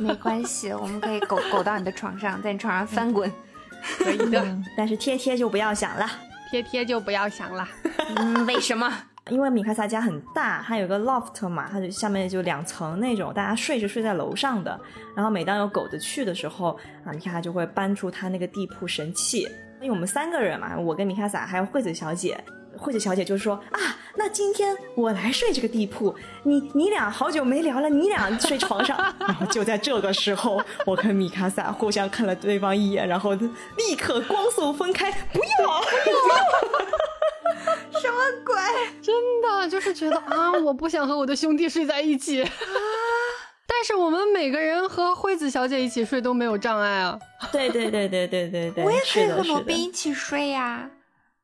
没关系，我们可以狗狗到你的床上，在你床上翻滚，*laughs* 可以的。但是贴贴就不要想了，贴贴就不要想了。*laughs* 嗯，为什么？*laughs* 因为米卡萨家很大，它有个 loft 嘛，它就下面就两层那种，大家睡是睡在楼上的。然后每当有狗子去的时候，啊，米卡萨就会搬出它那个地铺神器。因为我们三个人嘛，我跟米卡萨还有惠子小姐，惠子小姐就说啊，那今天我来睡这个地铺，你你俩好久没聊了，你俩睡床上。*laughs* 然后就在这个时候，我跟米卡萨互相看了对方一眼，然后立刻光速分开，不要不要，*laughs* 什么鬼？真的就是觉得啊，我不想和我的兄弟睡在一起啊。*laughs* 但是我们每个人和惠子小姐一起睡都没有障碍啊！对对对对对对对，我也可以和罗宾一起睡呀。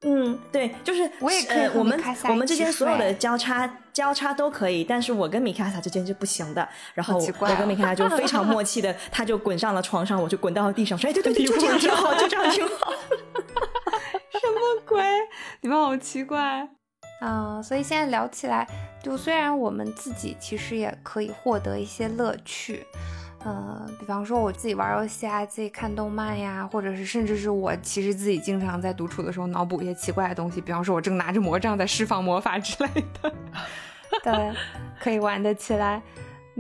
嗯，对，就是我也可以我们我们之间所有的交叉交叉都可以，但是我跟米卡萨之间是不行的。然后我跟米卡萨就非常默契的，他就滚上了床上，我就滚到了地上，说：“哎，对对 *laughs* 对，就这样挺好，就这样挺好。” *laughs* 什么鬼？你们好奇怪。啊，所以现在聊起来，就虽然我们自己其实也可以获得一些乐趣，呃，比方说我自己玩游戏啊，自己看动漫呀，或者是甚至是我其实自己经常在独处的时候脑补一些奇怪的东西，比方说我正拿着魔杖在释放魔法之类的，*laughs* 对，可以玩得起来。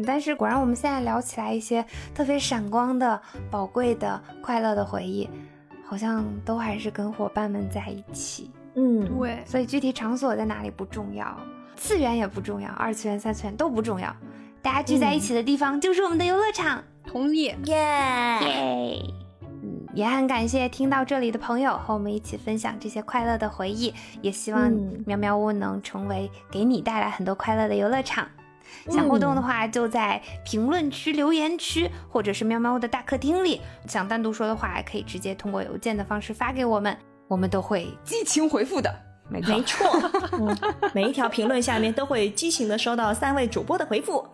但是果然我们现在聊起来一些特别闪光的、宝贵的、快乐的回忆，好像都还是跟伙伴们在一起。嗯，对，所以具体场所在哪里不重要，次元也不重要，二次元、三次元都不重要，大家聚在一起的地方就是我们的游乐场。同意，耶耶。嗯，也很感谢听到这里的朋友和我们一起分享这些快乐的回忆，也希望喵喵屋能成为给你带来很多快乐的游乐场。想互动的话，就在评论区、留言区，或者是喵喵屋的大客厅里。想单独说的话，可以直接通过邮件的方式发给我们。我们都会激情回复的，没错，*laughs* 每一条评论下面都会激情的收到三位主播的回复，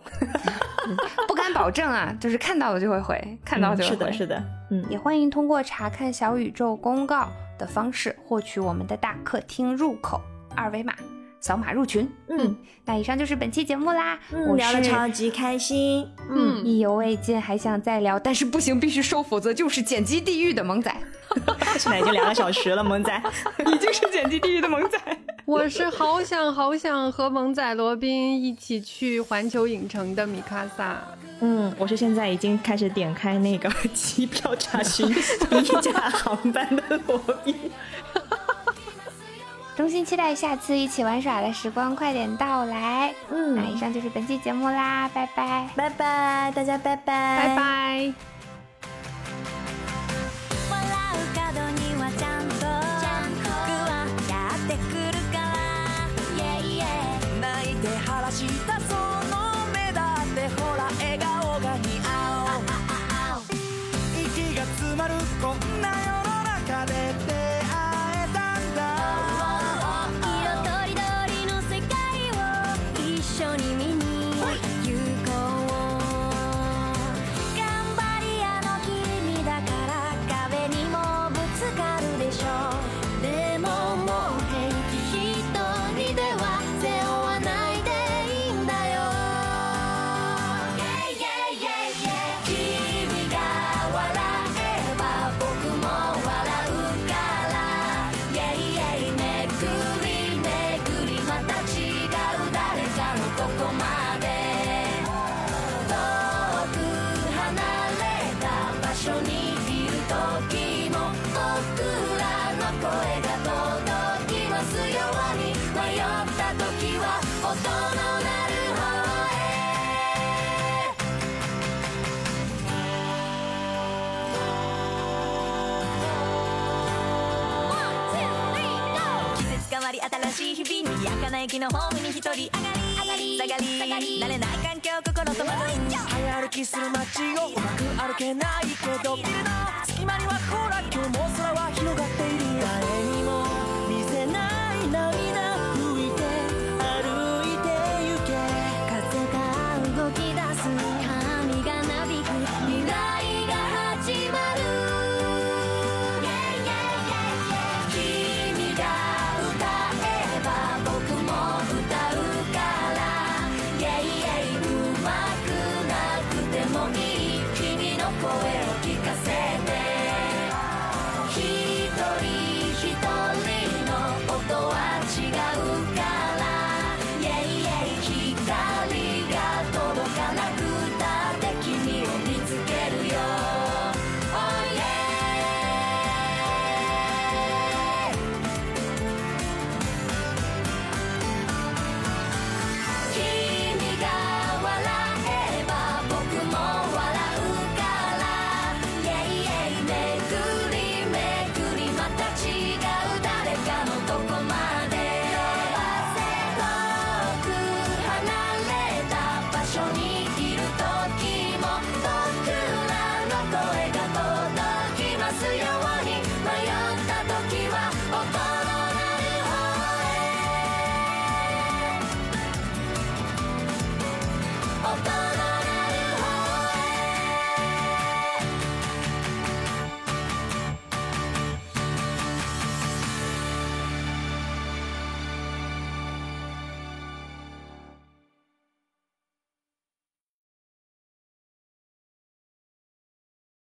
*laughs* 不敢保证啊，就是看到了就会回，看到就会回，是的，是的，嗯，也欢迎通过查看小宇宙公告的方式获取我们的大客厅入口二维码。扫码入群，嗯，那以上就是本期节目啦，嗯，聊的超级开心，嗯，意犹未尽，还想再聊，但是不行，必须收，否则就是剪辑地狱的萌仔，*laughs* 现在已经两个小时了，萌仔 *laughs* 已经是剪辑地狱的萌仔，*laughs* 我是好想好想和萌仔罗宾一起去环球影城的米卡萨，嗯，我是现在已经开始点开那个机票查询一架航班的罗宾。衷心期待下次一起玩耍的时光快点到来。嗯，那以上就是本期节目啦，拜拜，拜拜，大家拜拜，拜拜。晴らしたその目だってほら笑顔が似合う。息が詰まるこんな世の中で駅のホームに一人上がり上がり下がり慣れない環境心戸惑い早歩きする街をうまく歩けないけど。ビルの。隙間にはほら今日も空は